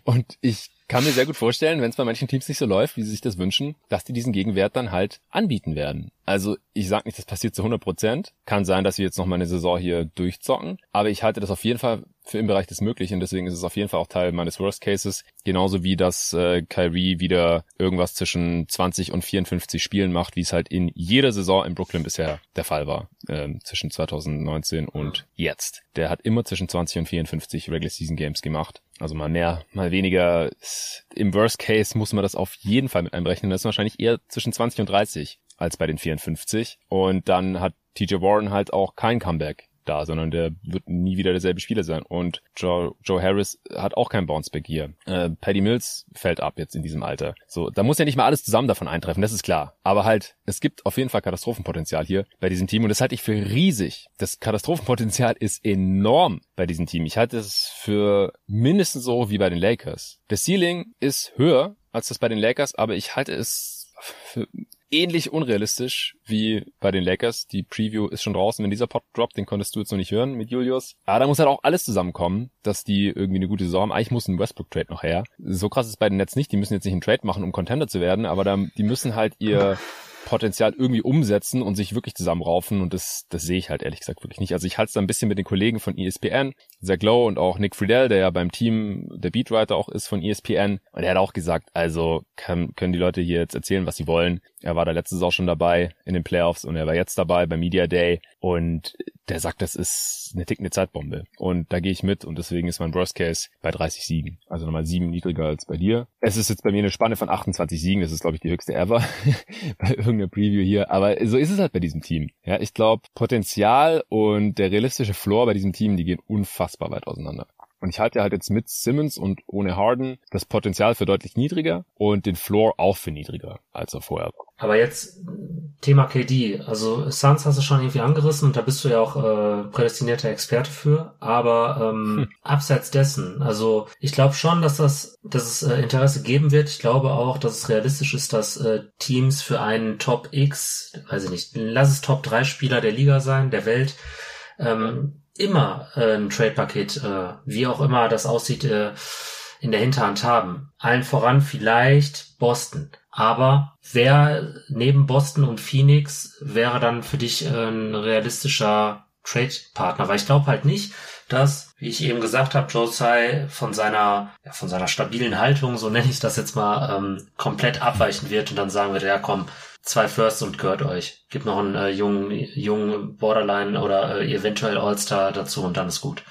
Und ich kann mir sehr gut vorstellen, wenn es bei manchen Teams nicht so läuft, wie sie sich das wünschen, dass die diesen Gegenwert dann halt anbieten werden. Also ich sage nicht, das passiert zu 100 Prozent. Kann sein, dass wir jetzt noch mal eine Saison hier durchzocken. Aber ich halte das auf jeden Fall für im Bereich des Möglichen. Deswegen ist es auf jeden Fall auch Teil meines Worst Cases. Genauso wie, dass äh, Kyrie wieder irgendwas zwischen 20 und 54 Spielen macht, wie es halt in jeder Saison in Brooklyn bisher der Fall war. Ähm, zwischen 2019 und jetzt. Der hat immer zwischen 20 und 54 Regular Season Games gemacht. Also mal mehr, mal weniger. Im Worst Case muss man das auf jeden Fall mit einberechnen. Das ist wahrscheinlich eher zwischen 20 und 30 als bei den 54. Und dann hat TJ Warren halt auch kein Comeback da, sondern der wird nie wieder derselbe Spieler sein. Und Joe, Joe Harris hat auch kein Bounceback hier. Äh, Paddy Mills fällt ab jetzt in diesem Alter. So, da muss ja nicht mal alles zusammen davon eintreffen, das ist klar. Aber halt, es gibt auf jeden Fall Katastrophenpotenzial hier bei diesem Team und das halte ich für riesig. Das Katastrophenpotenzial ist enorm bei diesem Team. Ich halte es für mindestens so wie bei den Lakers. Das Ceiling ist höher als das bei den Lakers, aber ich halte es für ähnlich unrealistisch wie bei den Lakers. Die Preview ist schon draußen, wenn dieser Pod droppt, den konntest du jetzt noch nicht hören mit Julius. Aber da muss halt auch alles zusammenkommen, dass die irgendwie eine gute Saison haben. Eigentlich muss ein Westbrook-Trade noch her. So krass ist bei den Nets nicht. Die müssen jetzt nicht einen Trade machen, um Contender zu werden, aber da, die müssen halt ihr Potenzial irgendwie umsetzen und sich wirklich zusammenraufen und das, das sehe ich halt ehrlich gesagt wirklich nicht. Also ich halte es da ein bisschen mit den Kollegen von ESPN, Zach Lowe und auch Nick Friedel, der ja beim Team der Beatwriter auch ist von ESPN und er hat auch gesagt, also kann, können die Leute hier jetzt erzählen, was sie wollen. Er war da letztes auch schon dabei in den Playoffs und er war jetzt dabei beim Media Day und der sagt, das ist eine tickende Zeitbombe. Und da gehe ich mit und deswegen ist mein Worst Case bei 30 Siegen. Also nochmal sieben niedriger als bei dir. Es ist jetzt bei mir eine Spanne von 28 Siegen. Das ist, glaube ich, die höchste ever bei irgendeiner Preview hier. Aber so ist es halt bei diesem Team. Ja, ich glaube, Potenzial und der realistische Floor bei diesem Team, die gehen unfassbar weit auseinander. Und ich halte halt jetzt mit Simmons und ohne Harden das Potenzial für deutlich niedriger und den Floor auch für niedriger, als er vorher war. Aber jetzt Thema KD. Also Suns hast du schon irgendwie angerissen und da bist du ja auch äh, prädestinierter Experte für. Aber ähm, hm. abseits dessen, also ich glaube schon, dass das, dass es äh, Interesse geben wird. Ich glaube auch, dass es realistisch ist, dass äh, Teams für einen Top X, weiß ich nicht, lass es Top 3 Spieler der Liga sein, der Welt, ähm, immer äh, ein Trade-Paket, äh, wie auch immer das aussieht, äh, in der Hinterhand haben. Allen voran vielleicht Boston. Aber wer neben Boston und Phoenix wäre dann für dich äh, ein realistischer Trade-Partner? Weil ich glaube halt nicht, dass, wie ich eben gesagt habe, Josai von seiner, ja, von seiner stabilen Haltung, so nenne ich das jetzt mal, ähm, komplett abweichen wird und dann sagen wird, ja komm, zwei Firsts und gehört euch. Gibt noch einen äh, jungen, jungen Borderline oder äh, eventuell All-Star dazu und dann ist gut.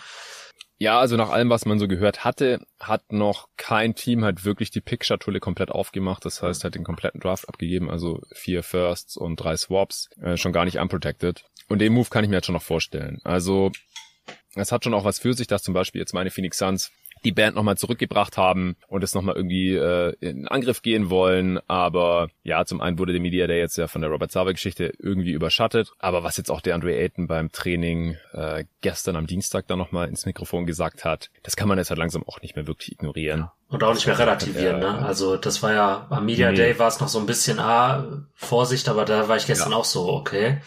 Ja, also nach allem, was man so gehört hatte, hat noch kein Team halt wirklich die Pick-Schatulle komplett aufgemacht. Das heißt, hat den kompletten Draft abgegeben, also vier Firsts und drei Swaps, äh, schon gar nicht unprotected. Und den Move kann ich mir jetzt schon noch vorstellen. Also, es hat schon auch was für sich, dass zum Beispiel jetzt meine Phoenix Suns die Band nochmal zurückgebracht haben und es nochmal irgendwie äh, in Angriff gehen wollen. Aber ja, zum einen wurde der Media Day jetzt ja von der Robert Sava-Geschichte irgendwie überschattet. Aber was jetzt auch der Andre Ayton beim Training äh, gestern am Dienstag dann nochmal ins Mikrofon gesagt hat, das kann man jetzt halt langsam auch nicht mehr wirklich ignorieren. Und auch nicht mehr relativieren, ne? Also das war ja, am Media nee. Day war es noch so ein bisschen, ah, Vorsicht, aber da war ich gestern ja. auch so, okay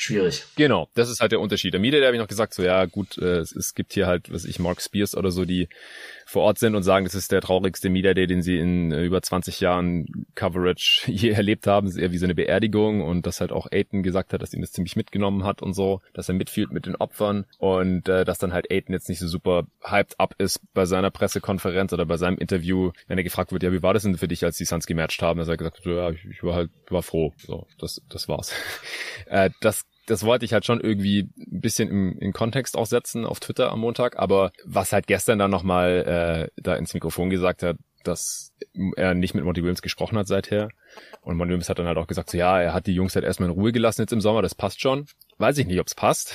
schwierig. Genau, das ist halt der Unterschied. Der Mieter, der habe ich noch gesagt, so ja gut, äh, es, es gibt hier halt, was ich, Mark Spears oder so, die vor Ort sind und sagen, das ist der traurigste Media Day, den sie in äh, über 20 Jahren Coverage je erlebt haben. Das ist eher wie so eine Beerdigung und dass halt auch Aiden gesagt hat, dass ihn das ziemlich mitgenommen hat und so, dass er mitfühlt mit den Opfern und äh, dass dann halt Aiden jetzt nicht so super hyped up ist bei seiner Pressekonferenz oder bei seinem Interview, wenn er gefragt wird, ja, wie war das denn für dich, als die Suns gematcht haben? Dass er gesagt hat, ja, ich, ich war halt, war froh. So, das, das war's. äh, das das wollte ich halt schon irgendwie ein bisschen im, im Kontext auch setzen auf Twitter am Montag. Aber was halt gestern dann nochmal äh, da ins Mikrofon gesagt hat, dass er nicht mit Monty Williams gesprochen hat seither. Und Monty Williams hat dann halt auch gesagt, so ja, er hat die Jungs halt erstmal in Ruhe gelassen jetzt im Sommer, das passt schon. Weiß ich nicht, ob's passt.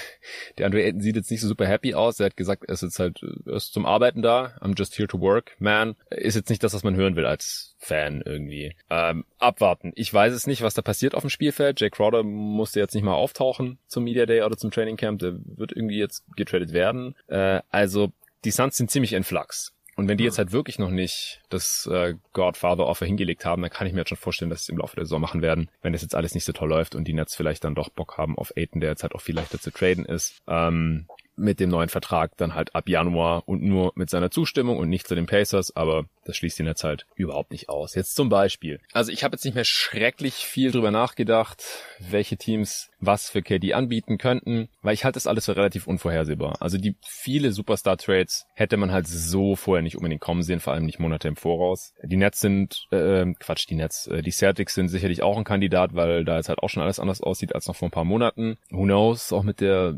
Der Andre Ayton sieht jetzt nicht so super happy aus. Er hat gesagt, er ist jetzt halt er ist zum Arbeiten da. I'm just here to work, man. Ist jetzt nicht das, was man hören will als Fan irgendwie. Ähm, abwarten. Ich weiß es nicht, was da passiert auf dem Spielfeld. Jay Crowder musste jetzt nicht mal auftauchen zum Media Day oder zum Training Camp. Der wird irgendwie jetzt getradet werden. Äh, also die Suns sind ziemlich in Flux. Und wenn die jetzt halt wirklich noch nicht das äh, Godfather-Offer hingelegt haben, dann kann ich mir jetzt schon vorstellen, dass sie es im Laufe der Saison machen werden, wenn das jetzt alles nicht so toll läuft und die Nets vielleicht dann doch Bock haben auf Aiden, der jetzt halt auch viel leichter zu traden ist. Ähm, mit dem neuen Vertrag dann halt ab Januar und nur mit seiner Zustimmung und nicht zu den Pacers, aber das schließt ihn jetzt halt überhaupt nicht aus. Jetzt zum Beispiel. Also ich habe jetzt nicht mehr schrecklich viel drüber nachgedacht, welche Teams was für KD anbieten könnten, weil ich halte das alles für relativ unvorhersehbar. Also die viele Superstar-Trades hätte man halt so vorher nicht unbedingt kommen sehen, vor allem nicht Monate im Voraus. Die Nets sind, äh, Quatsch, die Nets, äh, die Celtics sind sicherlich auch ein Kandidat, weil da jetzt halt auch schon alles anders aussieht als noch vor ein paar Monaten. Who knows, auch mit der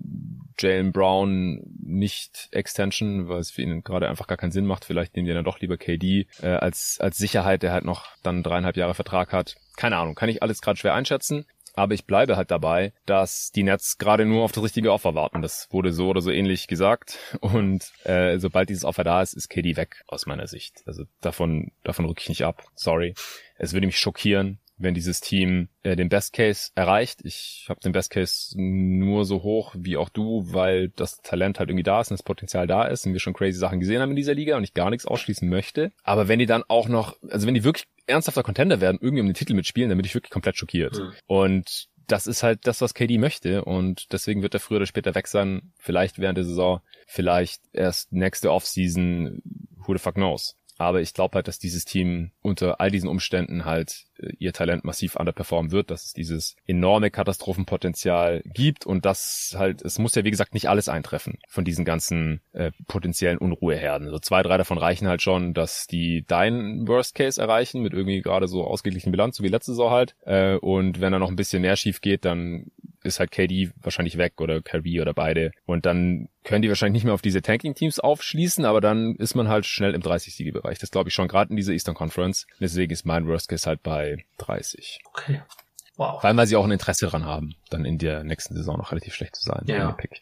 Jalen Brown nicht Extension, weil es für ihn gerade einfach gar keinen Sinn macht. Vielleicht nehmen die dann doch lieber KD äh, als, als Sicherheit, der halt noch dann dreieinhalb Jahre Vertrag hat. Keine Ahnung, kann ich alles gerade schwer einschätzen. Aber ich bleibe halt dabei, dass die Nets gerade nur auf das richtige Offer warten. Das wurde so oder so ähnlich gesagt und äh, sobald dieses Offer da ist, ist KD weg aus meiner Sicht. Also davon davon rücke ich nicht ab. Sorry. Es würde mich schockieren, wenn dieses Team äh, den Best Case erreicht. Ich habe den Best Case nur so hoch wie auch du, weil das Talent halt irgendwie da ist und das Potenzial da ist und wir schon crazy Sachen gesehen haben in dieser Liga und ich gar nichts ausschließen möchte. Aber wenn die dann auch noch, also wenn die wirklich ernsthafter Contender werden, irgendwie um den Titel mitspielen, dann bin ich wirklich komplett schockiert. Mhm. Und das ist halt das, was KD möchte und deswegen wird er früher oder später weg sein. Vielleicht während der Saison, vielleicht erst nächste Offseason, who the fuck knows. Aber ich glaube halt, dass dieses Team unter all diesen Umständen halt äh, ihr Talent massiv underperformen wird, dass es dieses enorme Katastrophenpotenzial gibt und das halt, es muss ja wie gesagt nicht alles eintreffen von diesen ganzen äh, potenziellen Unruheherden. So also zwei, drei davon reichen halt schon, dass die deinen Worst Case erreichen mit irgendwie gerade so ausgeglichenen Bilanz, so wie letzte Saison halt. Äh, und wenn da noch ein bisschen mehr schief geht, dann ist halt KD wahrscheinlich weg oder Kyrie oder beide. Und dann können die wahrscheinlich nicht mehr auf diese Tanking-Teams aufschließen, aber dann ist man halt schnell im 30-Siege-Bereich. Das glaube ich schon gerade in dieser Eastern Conference. Deswegen ist mein Worst Case halt bei 30. Okay. Wow. Vor allem, weil sie auch ein Interesse dran haben, dann in der nächsten Saison noch relativ schlecht zu sein. Ja. Pick.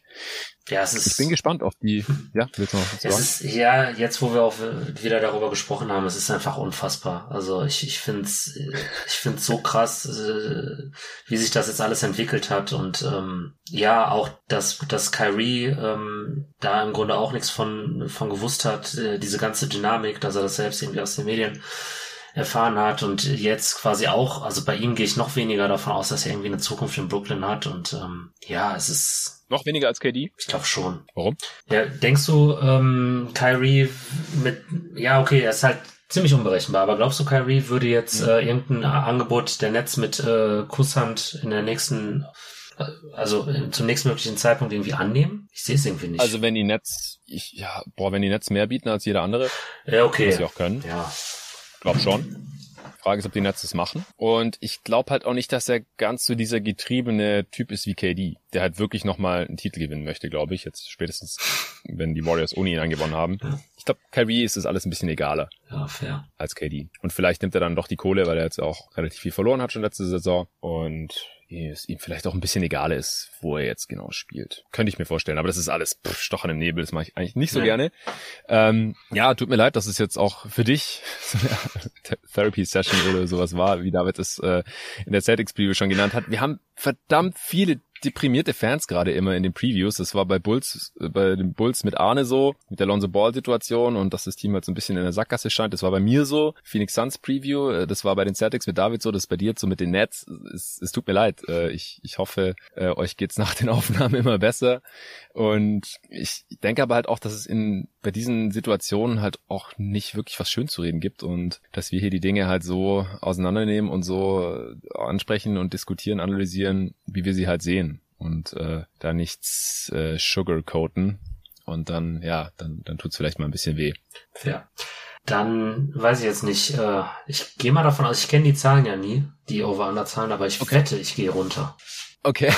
Ja, es ist, ich bin gespannt auf die, ja, willst du noch was sagen? Ist, ja, jetzt wo wir auch wieder darüber gesprochen haben, es ist einfach unfassbar. Also ich, ich finde es ich find's so krass, äh, wie sich das jetzt alles entwickelt hat und ähm, ja, auch, dass, dass Kyrie ähm, da im Grunde auch nichts von, von gewusst hat, äh, diese ganze Dynamik, dass er das selbst irgendwie aus den Medien erfahren hat und jetzt quasi auch, also bei ihm gehe ich noch weniger davon aus, dass er irgendwie eine Zukunft in Brooklyn hat und ähm, ja, es ist noch weniger als KD? Ich glaube schon. Warum? Ja, denkst du, ähm, Kyrie mit, ja, okay, er ist halt ziemlich unberechenbar, aber glaubst du, Kyrie würde jetzt mhm. äh, irgendein Angebot der Netz mit äh, Kusshand in der nächsten, äh, also zum nächstmöglichen Zeitpunkt irgendwie annehmen? Ich sehe es irgendwie nicht. Also wenn die Netz, ich, ja, boah, wenn die Netz mehr bieten als jeder andere, ja, okay. was sie auch können. Ja. Glaub schon. Frage ist, ob die Nets das machen. Und ich glaube halt auch nicht, dass er ganz so dieser getriebene Typ ist wie KD, der halt wirklich nochmal einen Titel gewinnen möchte, glaube ich. Jetzt spätestens, wenn die Warriors ohne ihn angewonnen haben. Ja. Ich glaube, Kyrie ist das alles ein bisschen egaler. Ja, fair. Als KD. Und vielleicht nimmt er dann doch die Kohle, weil er jetzt auch relativ viel verloren hat schon letzte Saison. Und es ihm vielleicht auch ein bisschen egal ist, wo er jetzt genau spielt. Könnte ich mir vorstellen, aber das ist alles pff, Stochern im Nebel, das mache ich eigentlich nicht so ja. gerne. Ähm, ja, tut mir leid, dass es jetzt auch für dich so eine Therapy-Session oder sowas war, wie David es äh, in der Celtics-Preview schon genannt hat. Wir haben verdammt viele deprimierte Fans gerade immer in den Previews. Das war bei Bulls, äh, bei den Bulls mit Arne so, mit der Lonzo Ball Situation und dass das Team halt so ein bisschen in der Sackgasse scheint. Das war bei mir so. Phoenix Suns Preview, äh, das war bei den Celtics mit David so, das bei dir so mit den Nets. Es, es tut mir leid. Äh, ich, ich hoffe, euch geht's nach den Aufnahmen immer besser. Und ich denke aber halt auch, dass es in bei diesen Situationen halt auch nicht wirklich was schön zu reden gibt und dass wir hier die Dinge halt so auseinandernehmen und so ansprechen und diskutieren, analysieren, wie wir sie halt sehen und äh, da nichts äh, sugarcoaten und dann ja, dann dann tut's vielleicht mal ein bisschen weh. Ja. Dann weiß ich jetzt nicht. Äh, ich gehe mal davon aus, ich kenne die Zahlen ja nie, die Over-Under-Zahlen, aber ich okay. wette, ich gehe runter. Okay.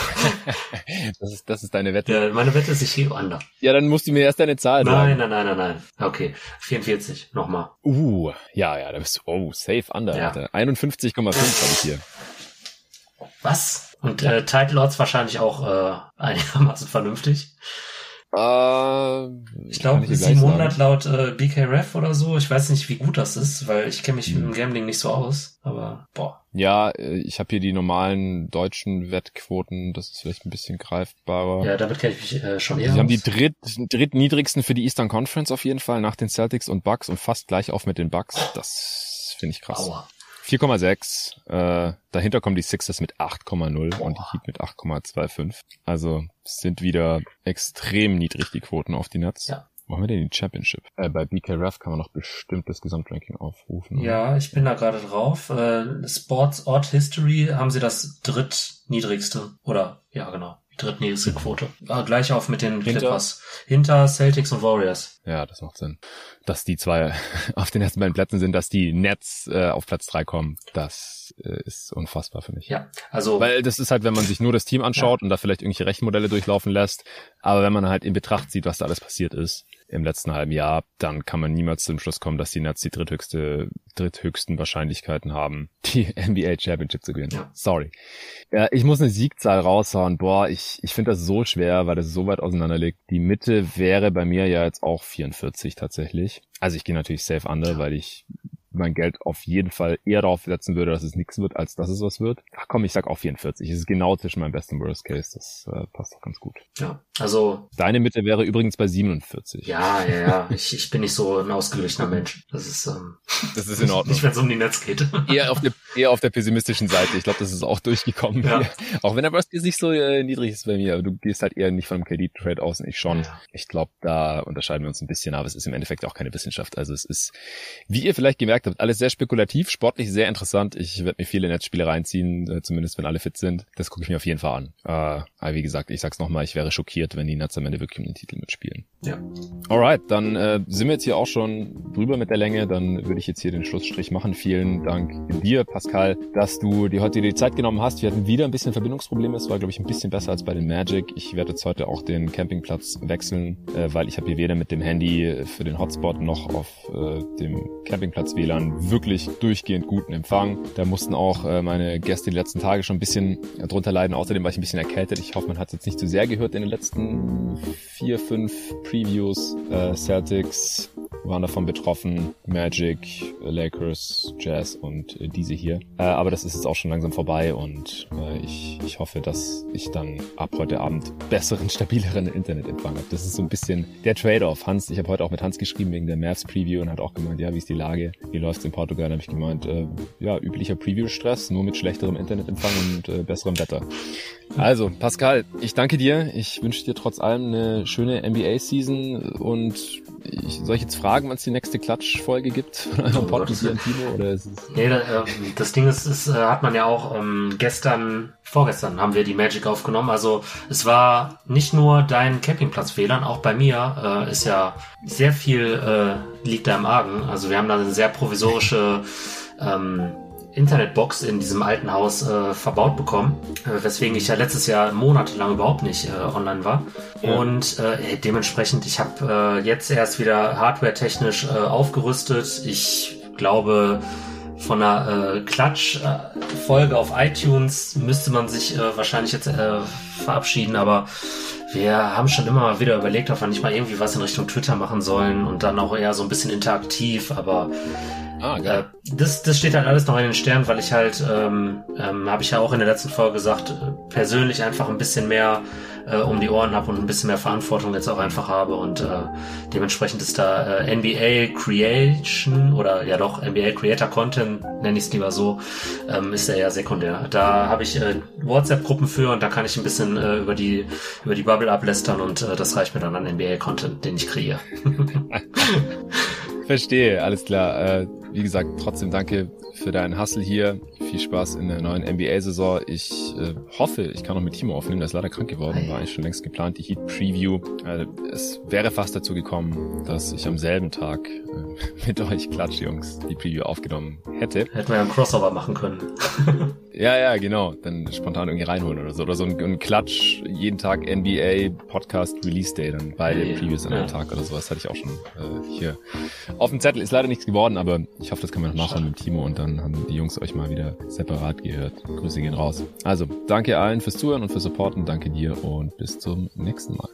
das, ist, das ist deine Wette. Ja, meine Wette ist, ich gehe under. Ja, dann musst du mir erst deine Zahl sagen. Nein, nein, nein, nein, nein. Okay. 44, nochmal. Uh, ja, ja, da bist du, oh, safe under. Ja. 51,5 habe ich hier. Was? Und äh, Title Odds wahrscheinlich auch äh, einigermaßen vernünftig. Uh, ich glaube 700 laut äh, BKRF oder so. Ich weiß nicht, wie gut das ist, weil ich kenne mich hm. im Gambling nicht so aus. Aber boah. Ja, äh, ich habe hier die normalen deutschen Wettquoten. Das ist vielleicht ein bisschen greifbarer. Ja, damit kenne ich mich äh, schon eher. Sie haben die dritt, drittniedrigsten für die Eastern Conference auf jeden Fall nach den Celtics und Bucks und fast gleich auf mit den Bucks. Das finde ich krass. Aua. 4,6. Äh, dahinter kommen die Sixers mit 8,0 und die Heat mit 8,25. Also sind wieder extrem niedrig die Quoten auf die Nets. Ja. Wo haben wir denn die Championship? Äh, bei BKRF kann man noch bestimmt das Gesamtranking aufrufen. Ja, ich bin da gerade drauf. Äh, Sports Odd History haben sie das drittniedrigste. Oder, ja, genau drittniedrigste Quote. Ah, gleich auf mit den Hinter? Clippers. Hinter Celtics und Warriors. Ja, das macht Sinn. Dass die zwei auf den ersten beiden Plätzen sind, dass die Nets äh, auf Platz drei kommen, das äh, ist unfassbar für mich. Ja, also. Weil das ist halt, wenn man sich nur das Team anschaut ja. und da vielleicht irgendwelche Rechenmodelle durchlaufen lässt, aber wenn man halt in Betracht zieht, was da alles passiert ist, im letzten halben Jahr, dann kann man niemals zum Schluss kommen, dass die Nets die dritthöchste, dritthöchsten Wahrscheinlichkeiten haben, die NBA Championship zu gewinnen. Ja. Sorry. Ja, ich muss eine Siegzahl raushauen. Boah, ich, ich finde das so schwer, weil das so weit auseinander liegt. Die Mitte wäre bei mir ja jetzt auch 44 tatsächlich. Also ich gehe natürlich safe under, weil ich mein Geld auf jeden Fall eher darauf setzen würde, dass es nichts wird, als dass es was wird. Ach komm, ich sag auch 44. Es ist genau zwischen meinem besten Worst Case. Das äh, passt doch ganz gut. Ja, also. Deine Mitte wäre übrigens bei 47. Ja, ja, ja. Ich, ich bin nicht so ein ausgeglichener Mensch. Das ist, ähm, das ist in Ordnung. nicht, wenn es um die Netz geht. eher auf der, eher auf der pessimistischen Seite. Ich glaube, das ist auch durchgekommen. Ja. Auch wenn der Worst Case nicht so äh, niedrig ist bei mir. Aber du gehst halt eher nicht von einem KD-Trade aus und ich schon. Ja. Ich glaube, da unterscheiden wir uns ein bisschen, aber es ist im Endeffekt auch keine Wissenschaft. Also es ist, wie ihr vielleicht gemerkt habt, alles sehr spekulativ, sportlich sehr interessant. Ich werde mir viele Netzspiele reinziehen, äh, zumindest wenn alle fit sind. Das gucke ich mir auf jeden Fall an. Äh, aber wie gesagt, ich sag's nochmal, ich wäre schockiert, wenn die Nets am Ende wirklich um den Titel mitspielen. Ja. Alright, dann äh, sind wir jetzt hier auch schon drüber mit der Länge. Dann würde ich jetzt hier den Schlussstrich machen. Vielen Dank dir, Pascal, dass du dir heute die Zeit genommen hast. Wir hatten wieder ein bisschen Verbindungsprobleme. Es war, glaube ich, ein bisschen besser als bei den Magic. Ich werde jetzt heute auch den Campingplatz wechseln, äh, weil ich habe hier weder mit dem Handy für den Hotspot noch auf äh, dem Campingplatz WLAN wirklich durchgehend guten Empfang. Da mussten auch äh, meine Gäste die letzten Tage schon ein bisschen drunter leiden. Außerdem war ich ein bisschen erkältet. Ich hoffe, man hat es jetzt nicht zu sehr gehört in den letzten vier, fünf Previews. Äh, Celtics waren davon betroffen. Magic, Lakers, Jazz und äh, diese hier. Äh, aber das ist jetzt auch schon langsam vorbei und äh, ich, ich hoffe, dass ich dann ab heute Abend besseren, stabileren Internetempfang habe. Das ist so ein bisschen der Trade-off. Hans, ich habe heute auch mit Hans geschrieben wegen der Mavs Preview und hat auch gemeint, ja, wie ist die Lage? Wie läuft's in Portugal? Dann habe ich gemeint, äh, ja, üblicher Preview-Stress, nur mit schlechterem Internetempfang und äh, besserem Wetter. Also, Pascal, ich danke dir. Ich wünsche dir trotz allem eine schöne NBA-Season und ich, soll ich jetzt fragen, wann es die nächste Klatsch-Folge gibt von eurem Podcast hier Timo? Oder ist es nee, da, äh, das Ding ist, ist, äh, hat man ja auch ähm, gestern, vorgestern haben wir die Magic aufgenommen. Also es war nicht nur dein Campingplatz-Fehlern, auch bei mir äh, ist ja sehr viel äh, liegt da im Argen. Also wir haben da eine sehr provisorische ähm, Internetbox in diesem alten Haus äh, verbaut bekommen, äh, weswegen ich ja letztes Jahr monatelang überhaupt nicht äh, online war. Ja. Und äh, dementsprechend, ich habe äh, jetzt erst wieder hardware-technisch äh, aufgerüstet. Ich glaube, von einer Klatsch-Folge auf iTunes müsste man sich wahrscheinlich jetzt verabschieden, aber wir haben schon immer mal wieder überlegt, ob wir nicht mal irgendwie was in Richtung Twitter machen sollen und dann auch eher so ein bisschen interaktiv, aber Ah, geil. Äh, das, das steht halt alles noch in den Sternen, weil ich halt, ähm, ähm, habe ich ja auch in der letzten Folge gesagt, äh, persönlich einfach ein bisschen mehr äh, um die Ohren habe und ein bisschen mehr Verantwortung jetzt auch einfach habe und äh, dementsprechend ist da äh, NBA Creation oder ja doch NBA Creator Content, nenne ich es lieber so, ähm, ist er ja sekundär. Da habe ich äh, WhatsApp-Gruppen für und da kann ich ein bisschen äh, über die über die Bubble ablästern und äh, das reicht mir dann an NBA Content, den ich kreiere. Verstehe, alles klar. Äh, wie gesagt, trotzdem danke für deinen Hustle hier. Viel Spaß in der neuen NBA-Saison. Ich äh, hoffe, ich kann noch mit Timo aufnehmen. Der ist leider krank geworden. War eigentlich schon längst geplant, die Heat-Preview. Äh, es wäre fast dazu gekommen, dass ich am selben Tag äh, mit euch Klatsch, Jungs, die Preview aufgenommen hätte. Hätten wir ja einen Crossover machen können. ja, ja, genau. Dann spontan irgendwie reinholen oder so. Oder so ein, ein Klatsch, jeden Tag NBA Podcast Release Day, dann beide ja, Previews an einem ja. Tag oder sowas hatte ich auch schon äh, hier auf dem Zettel. Ist leider nichts geworden, aber ich hoffe, das können wir noch nachholen mit Timo und dann haben die Jungs euch mal wieder separat gehört. Grüße gehen raus. Also, danke allen fürs Zuhören und fürs Supporten. Danke dir und bis zum nächsten Mal.